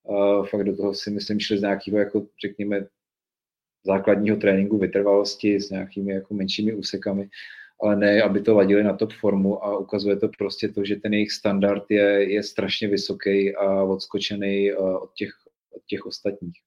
Uh, fakt do toho si myslím šli z nějakého, jako řekněme, základního tréninku vytrvalosti s nějakými jako menšími úsekami, ale ne, aby to ladili na top formu a ukazuje to prostě to, že ten jejich standard je, je strašně vysoký a odskočený uh, od těch, od těch ostatních.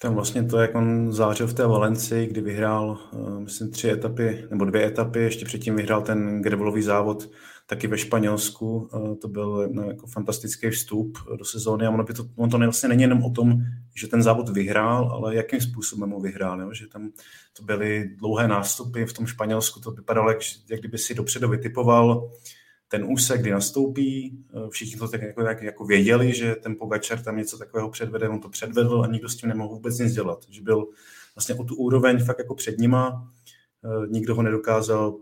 Tam vlastně to, jak on zářil v té Valenci, kdy vyhrál, uh, myslím, tři etapy, nebo dvě etapy, ještě předtím vyhrál ten gravelový závod taky ve Španělsku. Eh, to byl no, jako fantastický vstup do sezóny a ono, by to, ono to vlastně není jenom o tom, že ten závod vyhrál, ale jakým způsobem ho vyhrál. Jo? Že tam to byly dlouhé nástupy v tom Španělsku, to vypadalo, jak, jak kdyby si dopředu vytipoval ten úsek, kdy nastoupí, eh, všichni to tak jako, tak jako věděli, že ten Pogačar tam něco takového předvede, on to předvedl a nikdo s tím nemohl vůbec nic dělat. Že byl vlastně o tu úroveň fakt jako před nima, eh, nikdo ho nedokázal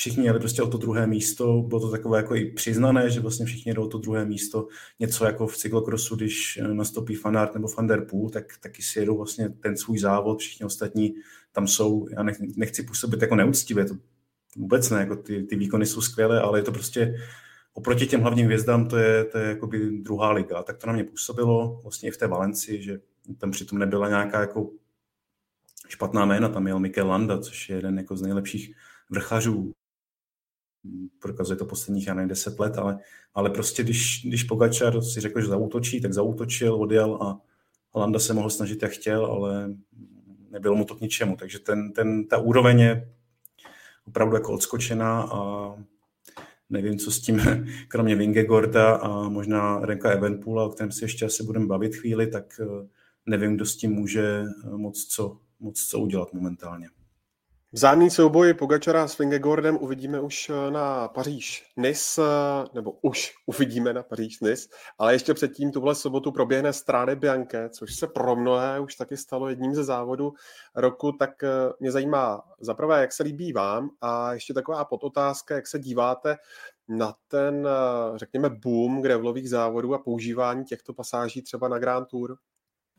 všichni jeli prostě o to druhé místo, bylo to takové jako i přiznané, že vlastně všichni jdou o to druhé místo, něco jako v cyklokrosu, když eh, nastoupí Fanart nebo Van der Poel, tak taky si jedou vlastně ten svůj závod, všichni ostatní tam jsou, já nechci působit jako neúctivě, to vůbec ne, jako ty, ty výkony jsou skvělé, ale je to prostě oproti těm hlavním hvězdám to je, to je jakoby druhá liga. Tak to na mě působilo vlastně i v té Valenci, že tam přitom nebyla nějaká jako špatná jména, tam měl Mikel Landa, což je jeden jako z nejlepších vrchařů prokazuje to posledních, já nevím, deset let, ale, ale prostě když, když Pogačar si řekl, že zautočí, tak zautočil, odjel a Landa se mohl snažit, jak chtěl, ale nebylo mu to k ničemu. Takže ten, ten, ta úroveň je opravdu jako odskočená a nevím, co s tím, kromě Vingegorda a možná Renka Evenpoola, o kterém si ještě asi budeme bavit chvíli, tak eh, nevím, kdo s tím může eh, moc co, moc co udělat momentálně. Vzájemný souboj Pogačara s Vingegordem uvidíme už eh, na Paříž Nis, eh, nebo už uvidíme na Paříž Nis, ale ještě předtím tuhle sobotu proběhne Stráde Bianche, což se pro mnohé už taky stalo jedním ze závodů roku, tak eh, mě zajímá za prvé, jak se líbí vám a ještě taková podotázka, jak se díváte na ten, řekněme, boom gravelových závodů a používání těchto pasáží třeba na Grand Tour?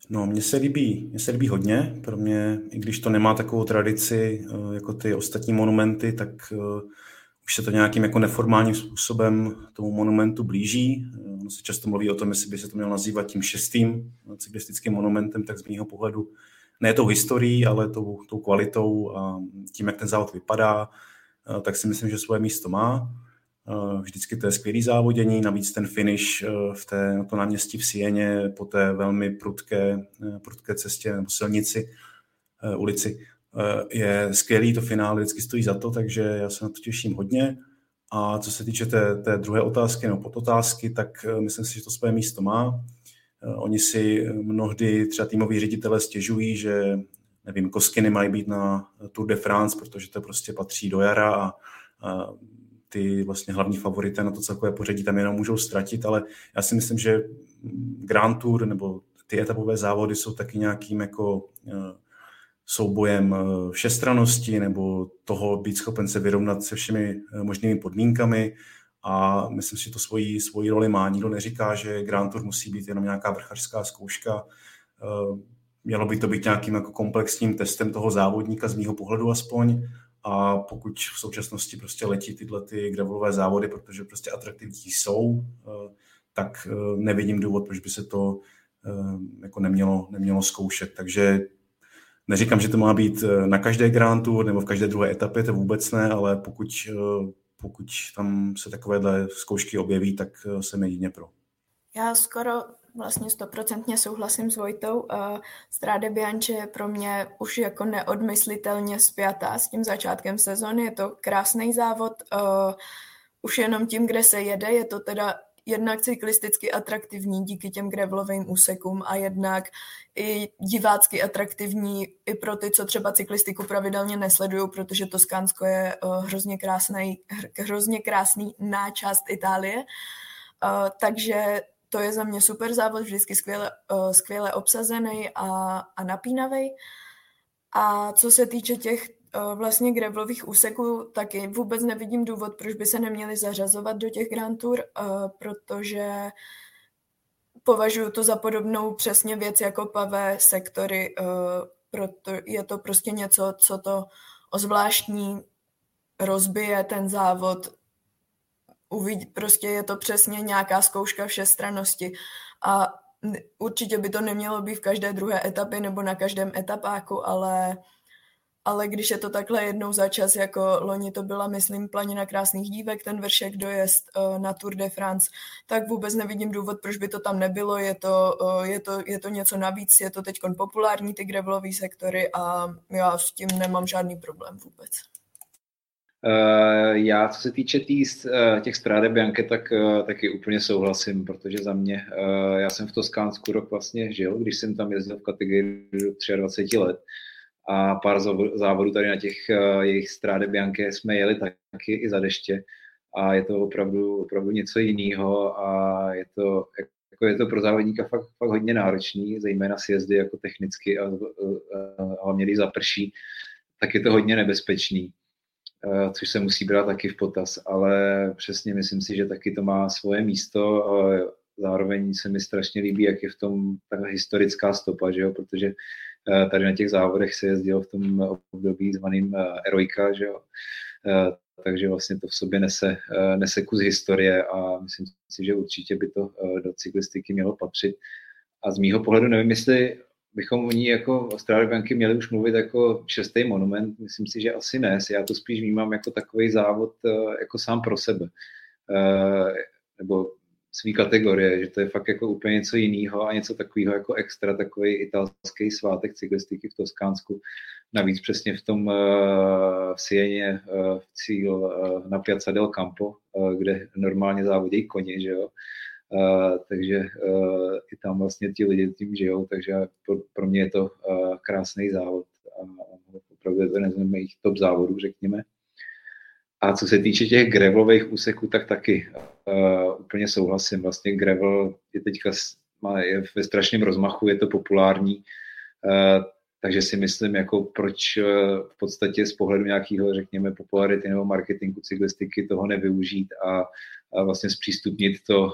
No, mně se líbí, mně se líbí hodně. Pro mě, i když to nemá takovou tradici eh, jako ty ostatní monumenty, tak uh, už se to nějakým jako neformálním způsobem tomu monumentu blíží. Eh, ono se často mluví o tom, jestli by se to mělo nazývat tím šestým cyklistickým monumentem, tak z mého pohledu ne tou historií, ale tou, tou kvalitou a tím, jak ten závod vypadá, tak si myslím, že svoje místo má. Eh, vždycky to je skvělý závodění, navíc ten finish eh, v té, na to náměstí v Sieně po té velmi prudké, eh, prudké cestě nebo silnici, ulici, je skvělý, to finále vždycky stojí za to, takže já se na to těším hodně. A co se týče té, té druhé otázky nebo podotázky, tak myslím si, že to své místo má. Oni si mnohdy třeba týmoví ředitele stěžují, že nevím, koskiny mají být na Tour de France, protože to prostě patří do jara a, a ty vlastně hlavní favority na to celkové pořadí tam jenom můžou ztratit, ale já si myslím, že Grand Tour nebo ty etapové závody jsou taky nějakým jako eh, soubojem eh, všestranosti nebo toho být schopen se vyrovnat se všemi eh, možnými podmínkami a myslím si, že to svoji, svoji roli má. Nikdo neříká, že Grand Tour musí být jenom nějaká vrchařská zkouška. Mělo by to být nějakým jako komplexním testem toho závodníka z mýho pohledu aspoň a pokud v současnosti prostě letí tyhle ty gravelové závody, protože prostě atraktivní jsou, eh, tak eh, nevidím důvod, proč by se to eh, jako nemělo, nemělo zkoušet. Takže neříkám, že to má být na každé Grand Tour nebo v každé druhé etapě, to vůbec ne, ale pokud, pokud tam se takovéhle zkoušky objeví, tak jsem jedině pro. Já skoro vlastně stoprocentně souhlasím s Vojtou. Stráde Bianche je pro mě už jako neodmyslitelně spjatá s tím začátkem sezóny. Je to krásný závod, uh, už jenom tím, kde se jede, je to teda jednak cyklisticky atraktivní díky těm gravelovým úsekům a jednak i divácky atraktivní i pro ty, co třeba cyklistiku pravidelně nesledují, protože Toskánsko je uh, hrozně krásný, hrozně krásný náčást Itálie. Takže to je za mě super závod, vždycky skvěle, uh, skvěle obsazený a, a napínavý. A co se týče těch uh, vlastně gravelových úseků, taky vůbec nevidím důvod, proč by se neměli zařazovat do těch Grand Tour, uh, protože považuji to za podobnou přesně věc jako pavé sektory, uh, proto je to prostě něco, co to ozvláštní rozbije ten závod uvidí, prostě je to přesně nějaká zkouška všestranosti a určitě by to nemělo být v každé druhé etapě nebo na každém etapáku, ale, ale když je to takhle jednou za čas, jako loni to byla, myslím, planina krásných dívek, ten vršek dojezd uh, na Tour de France, tak vůbec nevidím důvod, proč by to tam nebylo, je to, uh, je to, je to něco navíc, je to teď populární ty gravelové sektory a já s tím nemám žádný problém vůbec. Uh, já, co se týče tý, uh, těch Strade Bianche, tak uh, taky úplně souhlasím, protože za mě, já jsem v Toskánsku rok vlastně žil, když jsem tam jezdil v kategorii 23 let. A pár závodů tady na těch jejich Strade Bianche jsme jeli taky i za deště. A je to opravdu, opravdu něco jiného a je to, jako je to pro závodníka fakt, fakt hodně náročný, zejména sjezdy jako technicky a, a, a hlavně když zaprší, tak je to hodně nebezpečný. Eh, což se musí brát taky v potaz, ale přesně myslím si, že taky to má svoje místo. Zároveň se mi strašně líbí, jak je v tom ta historická stopa, že jo? protože eh, tady na těch závodech se jezdilo v tom období zvaným eh, Erojka, že jo? takže vlastně to v sobě nese, nese kus historie a myslím si, že určitě by to do cyklistiky mělo patřit. A z mýho pohledu nevím, jestli bychom o ní jako Austrálii banky měli už mluvit jako šestý monument. Myslím si, že asi ne. Já to spíš vnímám jako takový závod eh, jako sám pro sebe. Eh, nebo svý kategorie, že to je fakt jako úplně něco jiného a něco takového jako extra, takový italský svátek cyklistiky v Toskánsku. Navíc přesně v tom uh, v Sieně v cíl na Piazza del Campo, kde normálně závodí koně, že jo. Takže i tam vlastně ti lidi tím žijou, takže pro, pro mě je to krásný závod a opravdu je to jeden z mých top závodů, řekněme. A co se týče těch gravelových úseků, tak taky uh, úplně souhlasím. Vlastně gravel je teďka má, je ve strašném rozmachu, je to populární, uh, takže si myslím, jako proč uh, v podstatě z pohledu nějakého, řekněme, popularity nebo marketingu cyklistiky toho nevyužít a a vlastně zpřístupnit to uh,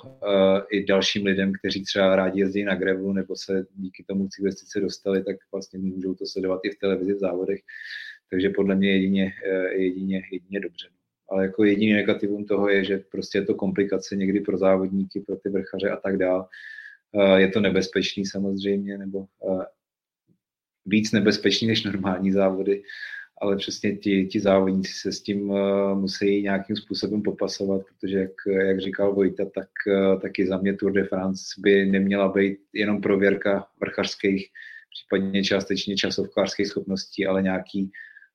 i dalším lidem, kteří třeba rádi jezdí na grevlu nebo se díky tomu cyklistice dostali, tak vlastně můžou to sledovat i v televizi v závodech. Takže podle mě jedině, uh, jedině, jedině dobře. Ale jako jediný negativum toho je, že prostě je to komplikace někdy pro závodníky, pro ty vrchaře a tak dál. Uh, je to nebezpečný samozřejmě, nebo víc nebezpečný než normální závody ale přesně ti, ti závodníci se s tím uh, musí nějakým způsobem popasovat, protože jak, jak říkal Vojta, tak uh, taky za mě Tour de France by neměla být jenom prověrka vrchařských, případně částečně časovkářských schopností, ale nějaký,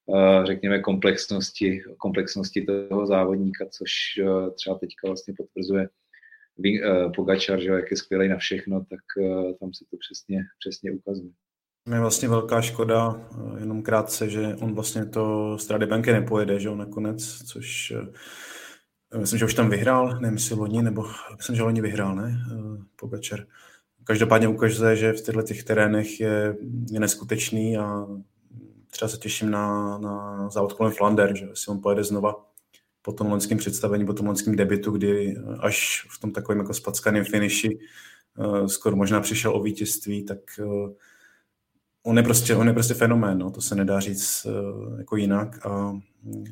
uh, řekněme, komplexnosti, komplexnosti toho závodníka, což třeba teďka vlastně potvrzuje Pogačar, že jak je skvělý na všechno, tak tam se to přesně, přesně ukazuje. Je vlastně velká škoda, eh, jenom krátce, že on vlastně to Strade Banky nepojede, že on nakonec, což eh, myslím, že už tam vyhrál, nevím, jestli loni, nebo myslím, že loni vyhrál, ne, eh, Pogačar. Každopádně ukazuje, že v těchto těch terénech je, je neskutečný a třeba se těším na, na závod kolem Flander, že si on pojede znova po tom loňském představení, po tom loňském debitu, kdy až v tom takovém jako spackaném finiši skoro možná přišel o vítězství, tak on je prostě, on je prostě fenomén, no, to se nedá říct uh, jako jinak a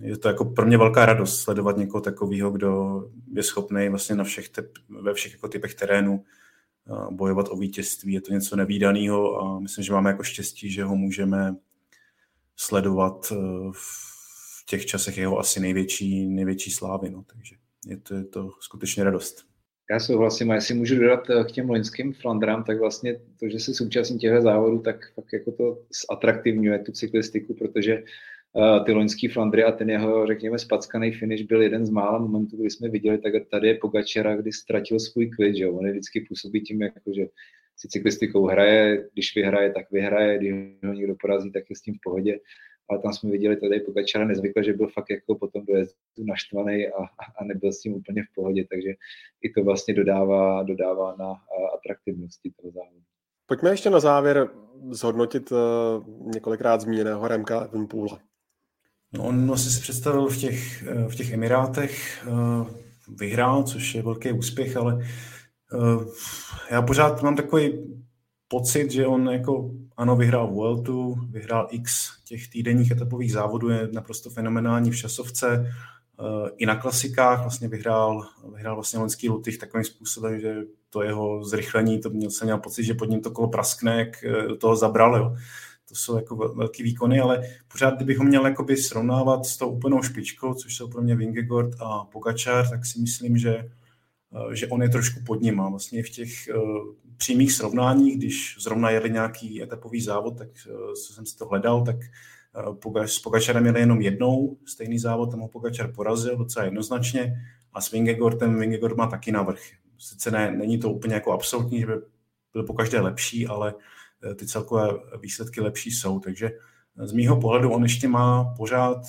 je to jako pro mě velká radost sledovat někoho takového, kdo je schopný vlastně na všech te, ve všech jako typech terénů uh, bojovat o vítězství. Je to něco nevýdaného a myslím, že máme jako štěstí, že ho můžeme sledovat uh, v těch časech jeho asi největší, největší slávy. No, takže je to, je to skutečně radost. Já souhlasím a jestli můžu dodat eh, k těm loňským Flandram, tak vlastně to, že se současní těchto závodů, tak fakt jako to zatraktivňuje tu cyklistiku, protože uh, ty loňský Flandry a ten jeho, řekněme, spackaný finish byl jeden z mála momentů, kdy jsme viděli, tak tady je Pogačera, kdy ztratil svůj klid, že on je vždycky působí tím, jako, že si cyklistikou hraje, když vyhraje, tak vyhraje, když ho někdo porazí, tak je s tím v pohodě. Ale tam jsme viděli tady Pogačara nezvykle, že byl fakt jako potom dojezdu naštvaný a, a nebyl s tím úplně v pohodě, takže i to vlastně dodává, dodává na atraktivnosti toho závodu. Pojďme ještě na závěr zhodnotit uh, několikrát zmíněného Remka Evenpoola. No, on asi si představil v těch, eh, v těch Emirátech, uh, vyhrál, což je velký úspěch, ale já pořád mám takový pocit, že on jako, ano, vyhrál Vueltu, vyhrál x těch týdenních etapových závodů, je naprosto fenomenální v časovce, i na klasikách vlastně vyhrál, vyhrál vlastně loňský Lutych takovým způsobem, že to jeho zrychlení, to měl jsem měl pocit, že pod ním to kolo praskne, jak eh, do toho zabral, jo. To jsou jako velký výkony, ale pořád, kdybych ho měl jakoby srovnávat s tou úplnou špičkou, což jsou pro mě Vingegaard a Pogačar, tak si myslím, že, eh, že on je trošku pod ním. A vlastně v těch přímých srovnáních, když zrovna jeli nějaký etapový závod, tak uh, co jsem si to hledal, tak s Pogačarem měli jenom jednou stejný závod, tam ho Pogačar porazil docela jednoznačně a s Vingegaardem Vingegord má taky navrh sice ne, není to úplně jako absolutní, že by byl po každé lepší, ale eh, ty celkové výsledky lepší jsou. Takže eh, z mýho pohledu on ještě má pořád,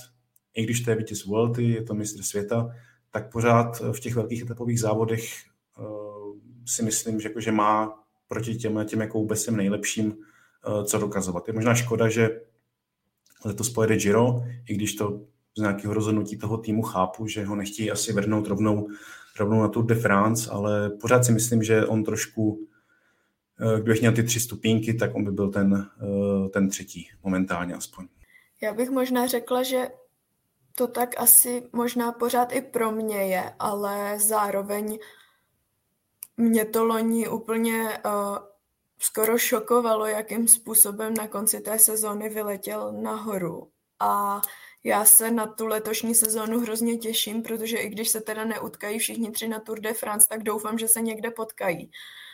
i když to je vítěz Vuelty, je to mistr světa, tak pořád eh, v těch velkých etapových závodech si myslím, že, jako, že má proti těm, těm jako vůbec těm nejlepším uh, co dokazovat. Je možná škoda, že letos pojede Giro, i když to z nějakého rozhodnutí toho týmu chápu, že ho nechtějí asi vrhnout rovnou rovnou na Tour de France, ale pořád si myslím, že on trošku, eh, kdybych měl ty tři stupínky, tak on by byl ten, eh, ten třetí, momentálně aspoň. Já bych možná řekla, že to tak asi možná pořád i pro mě je, ale zároveň mě to loni úplně uh, skoro šokovalo, jakým způsobem na konci té sezóny vyletěl nahoru. A já se na tu letošní sezónu hrozně těším, protože i když se teda neutkají všichni tři na Tour de France, tak doufám, že se někde potkají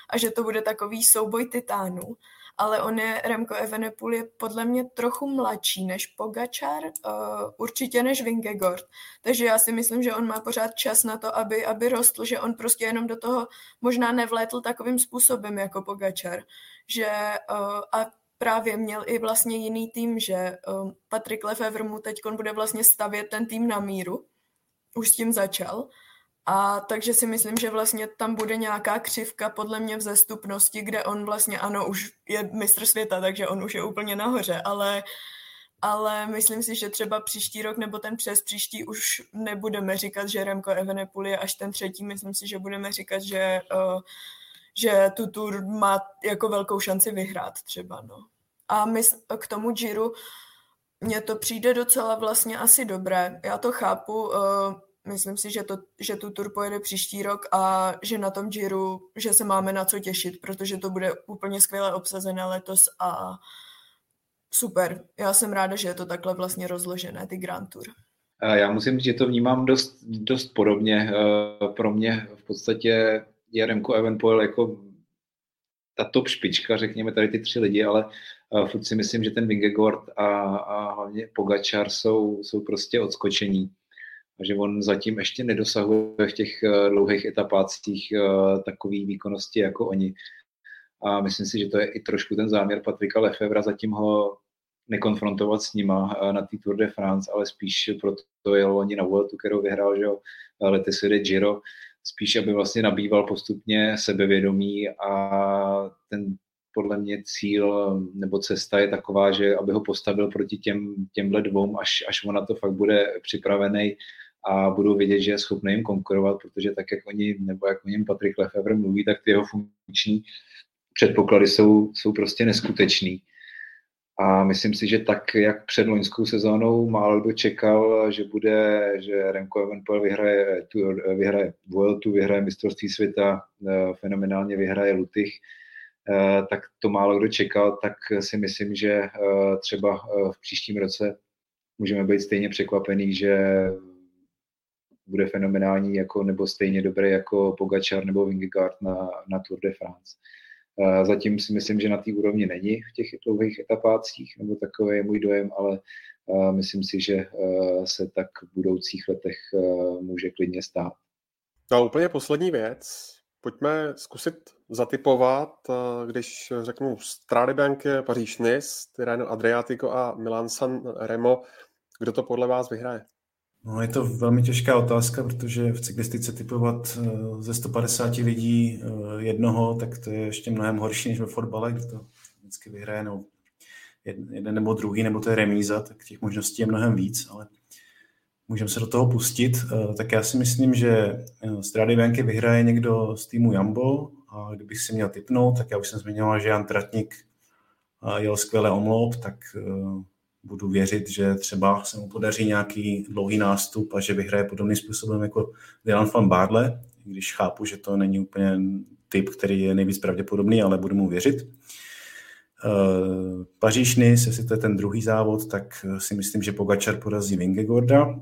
a že to bude takový souboj titánů. Ale on je, Remko Evenepoel je podle mě trochu mladší než Pogačar, uh, určitě než Vingegaard. Takže já si myslím, že on má pořád čas na to, aby, aby rostl, že on prostě jenom do toho možná nevlétl takovým způsobem jako Pogačar. Že, uh, a právě měl i vlastně jiný tým, že um, Patrick Lefevre mu teď bude vlastně stavět ten tým na míru. Už s tím začal. A takže si myslím, že vlastně tam bude nějaká křivka podle mě v zestupnosti, kde on vlastně, ano, už je mistr světa, takže on už je úplně nahoře, ale, ale myslím si, že třeba příští rok nebo ten přes příští už nebudeme říkat, že Remko Evenepoel je až ten třetí, myslím si, že budeme říkat, že uh, že tu tour má jako velkou šanci vyhrát třeba, no. A my k tomu Giro mně to přijde docela vlastně asi dobré. Já to chápu, uh, myslím si, že, to, že tu tour pojede příští rok a že na tom Giro, že se máme na co těšit, protože to bude úplně skvěle obsazené letos a super. Já jsem ráda, že je to takhle vlastně rozložené, ty Grand Tour. Já musím říct, že to vnímám dost, dost podobně. Eh, pro mě v podstatě je Remco Evenpoel jako ta top špička, řekněme tady ty tři lidi, ale uh, furt si myslím, že ten Vingegaard a, a hlavně Pogačar jsou, jsou prostě odskočení. A že on zatím ještě nedosahuje v těch uh, dlouhých etapácích uh, takový výkonnosti jako oni. A myslím si, že to je i trošku ten záměr Patrika Lefevra, zatím ho nekonfrontovat s nima na té Tour de France, ale spíš proto je loni na Vueltu, kterou vyhrál, že jo, letos jde Giro, spíš, aby vlastně nabýval postupně sebevědomí a ten podle mě cíl nebo cesta je taková, že aby ho postavil proti těm, těmhle dvou, až, až on na to fakt bude připravený a budou vědět, že je schopný jim konkurovat, protože tak, jak oni, nebo jak o něm Patrik Lefebvre mluví, tak ty jeho funkční předpoklady jsou, jsou prostě neskutečný. A myslím si, že tak, jak před loňskou sezónou málo kdo čekal, že bude, že Remco Evenpoel vyhraje, tu, vyhraje Vueltu, vyhraje mistrovství světa, eh, fenomenálně vyhraje Lutych, eh, tak to málo kdo čekal, tak si myslím, že eh, třeba v příštím roce můžeme být stejně překvapený, že bude fenomenální jako, nebo stejně dobrý jako Pogačar nebo Vingegaard na, na Tour de France. Zatím si myslím, že na té úrovni není v těch dlouhých etapácích, nebo takový je můj dojem, ale myslím si, že se tak v budoucích letech může klidně stát. A úplně poslední věc. Pojďme zkusit zatypovat, když řeknu Strade Bianche, Paříž Nice, Tirreno Adriatico a Milan San Remo, kdo to podle vás vyhraje? No, je to velmi těžká otázka, protože v cyklistice typovat eh, ze 150 lidí eh, jednoho, tak to je ještě mnohem horší než ve fotbale, kde to vždycky vyhraje no, jeden nebo druhý, nebo to je remíza, tak těch možností je mnohem víc, ale můžeme se do toho pustit. Eh, tak já si myslím, že Strady Bianchi vyhraje někdo z týmu Jambo a kdybych si měl typnout, tak já už jsem zmiňoval, že Jan Tratnik jel skvěle omloup, tak budu věřit, že třeba se mu podaří nějaký dlouhý nástup a že vyhraje podobným způsobem jako Dylan van Barle, když chápu, že to není úplně typ, který je nejvíc pravděpodobný, ale budu mu věřit. Uh, Paříž Nice, jestli to je ten druhý závod, tak si myslím, že Pogačar porazí Vingegorda.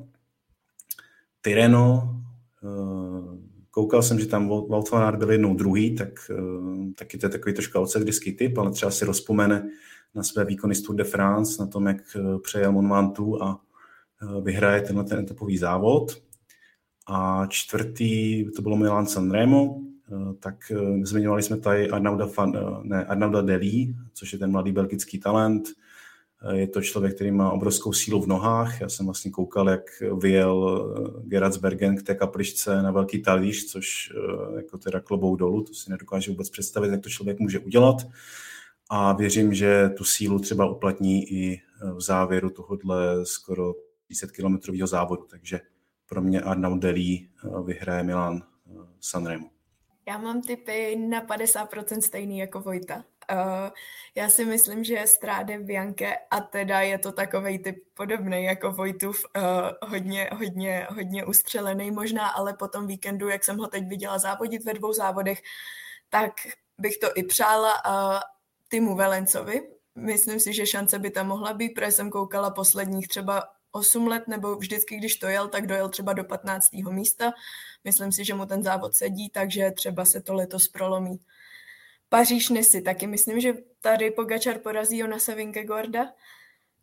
Tyreno, uh, koukal jsem, že tam Aert byl jednou druhý, tak uh, taky to je takový trošku outsiderský typ, ale třeba si rozpomene na své výkony z Tour de France, na tom, jak eh, přejel Monmantu a eh, vyhraje tenhle ten etapový závod. A čtvrtý, to bylo Milan Sanremo, eh, tak zmiňovali jsme tady Arnauda, Fan, ne, Arnauda Delí, což je ten mladý belgický talent. Je to člověk, který má obrovskou sílu v nohách. Já jsem vlastně koukal, jak vyjel Geratsbergen k té kapličce na velký talíř, což jako teda klobou dolů, to si nedokážu vůbec představit, jak to člověk může udělat a věřím, že tu sílu třeba uplatní i v závěru tohohle skoro 30 kilometrového závodu, takže pro mě Arnaud Delí eh, vyhraje Milan eh, Sanremo. Já mám typy na 50% stejný jako Vojta. Uh, já si myslím, že Stráde Bianche a teda je to takový typ podobný jako Vojtův, uh, hodně, hodně, hodně ustřelený možná, ale po tom víkendu, jak jsem ho teď viděla závodit ve dvou závodech, tak bych to i přála uh, Timu Velencovi. Myslím si, že šance by tam mohla být, protože jsem koukala posledních třeba 8 let, nebo vždycky, když to jel, tak dojel třeba do 15. místa. Myslím si, že mu ten závod sedí, takže třeba se to letos prolomí. Paříž Nisi taky myslím, že tady Pogačar porazí Jonasa Vingegaarda.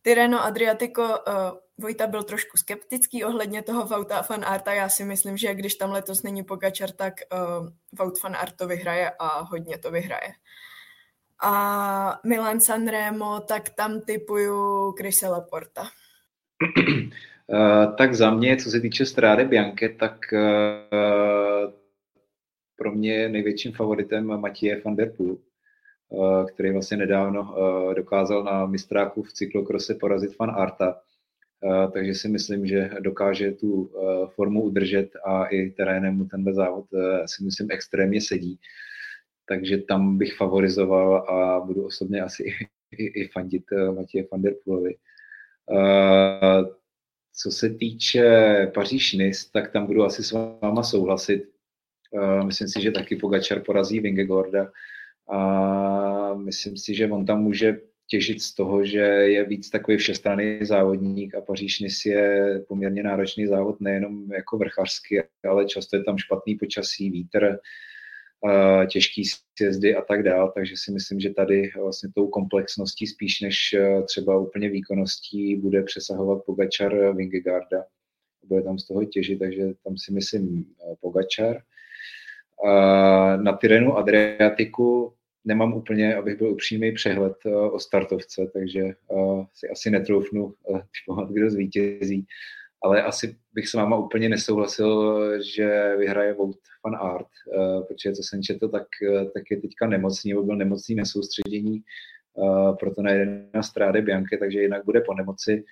Tireno Adriatico, uh, Vojta byl trošku skeptický ohledně toho Vauta Fan Arta. Já si myslím, že když tam letos není Pogačar, tak uh, Vaut Fan Art to vyhraje a hodně to vyhraje a Milan Sanremo, tak tam typuju Chrisa Laporta. Uh, tak za mě, co se týče Strády Bianche, tak uh, pro mě největším favoritem Matěje van der Poel, uh, který vlastně nedávno dokázal na mistráku v cyklokrose porazit Van Arta. Takže si myslím, že dokáže tu formu udržet a i terénem mu tenhle závod si myslím extrémně sedí takže tam bych favorizoval a budu osobně asi i, i fandit uh, Matěje van der. Uh, co se týče paříž tak tam budu asi s váma souhlasit. Uh, myslím si, že taky Pogačar porazí Vingegorda a myslím si, že on tam může těžit z toho, že je víc takový všestranný závodník a paříž je poměrně náročný závod nejenom jako vrchařský, ale často je tam špatný počasí, vítr, těžký sjezdy a tak dál, takže si myslím, že tady vlastně tou komplexností spíš než e, třeba úplně výkonností bude přesahovat Pogačar Vingegaarda. Bude tam z toho těžit, takže tam si myslím Pogačar. Na Tyrenu Adriatiku nemám úplně, abych byl upřímný přehled o startovce, takže si asi netroufnu typovat, kdo zvítězí ale asi bych s váma úplně nesouhlasil, že vyhraje Vout fan Art, uh, protože co jsem četl, tak, uh, tak je teďka nemocný, nebo byl nemocný nesoustředění, uh, proto nejde na stráde Bianche, takže jinak bude po nemoci.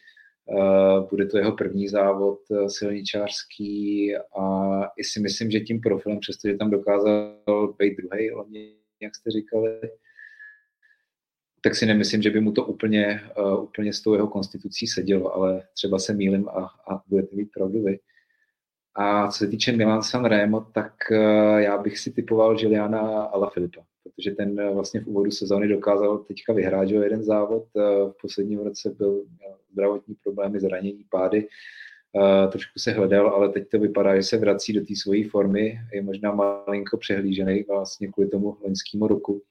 Bude to jeho první závod silničářský a i si myslím, že tím profilem, přestože tam dokázal být druhý, hlavně, jak jste říkali, tak si nemyslím, že by mu to úplně, uh, úplně s tou jeho konstitucí sedělo, ale třeba se mýlim a, a budete mít pravdu vy. A co se týče Milan San Remo, tak uh, já bych si typoval Juliana Alaphilippa, protože ten uh, vlastně v úvodu sezóny dokázal teďka vyhrát že jeden závod. Uh, v posledním roce byl zdravotní problémy, zranění, pády. Uh, trošku se hledal, ale teď to vypadá, že se vrací do té své formy. Je možná malinko přehlížený vlastně kvůli tomu loňskému roku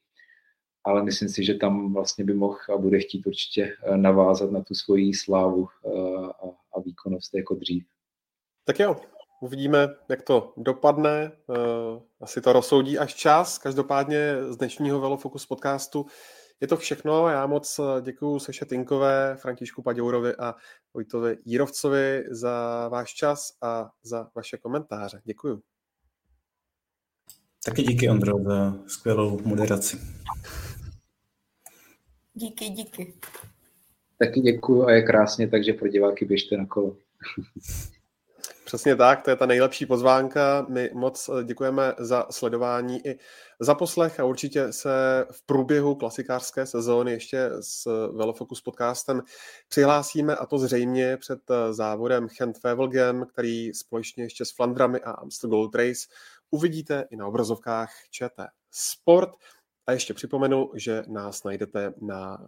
ale myslím si, že tam vlastně by mohl a bude chtít určitě navázat na tu svoji slávu a, a výkonnost jako dřív. Tak jo, uvidíme, jak to dopadne. Asi to rozsoudí až čas. Každopádně z dnešního Velofocus podcastu je to všechno. Já moc děkuji Seše Tinkové, Františku Paďourovi a Vojtovi Jírovcovi za váš čas a za vaše komentáře. Děkuji. Taky díky, Ondro, za skvělou moderaci. Díky, díky. Taky děkuji a je krásně, takže pro diváky běžte na kolo. Přesně tak, to je ta nejlepší pozvánka. My moc děkujeme za sledování i za poslech a určitě se v průběhu klasikářské sezóny ještě s Velofocus podcastem přihlásíme a to zřejmě před závodem Chent Wevelgem, který společně ještě s Flandrami a Amstel Gold Race uvidíte i na obrazovkách ČT Sport. A ještě připomenu, že nás najdete na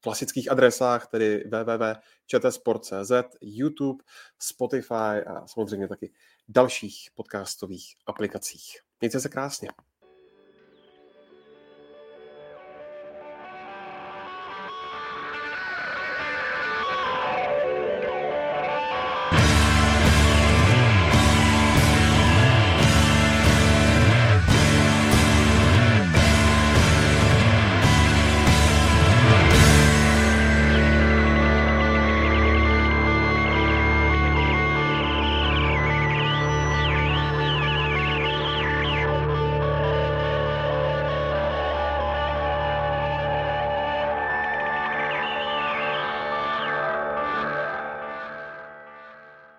klasických adresách, tedy www.čtsport.cz, YouTube, Spotify a samozřejmě taky dalších podcastových aplikacích. Mějte se krásně.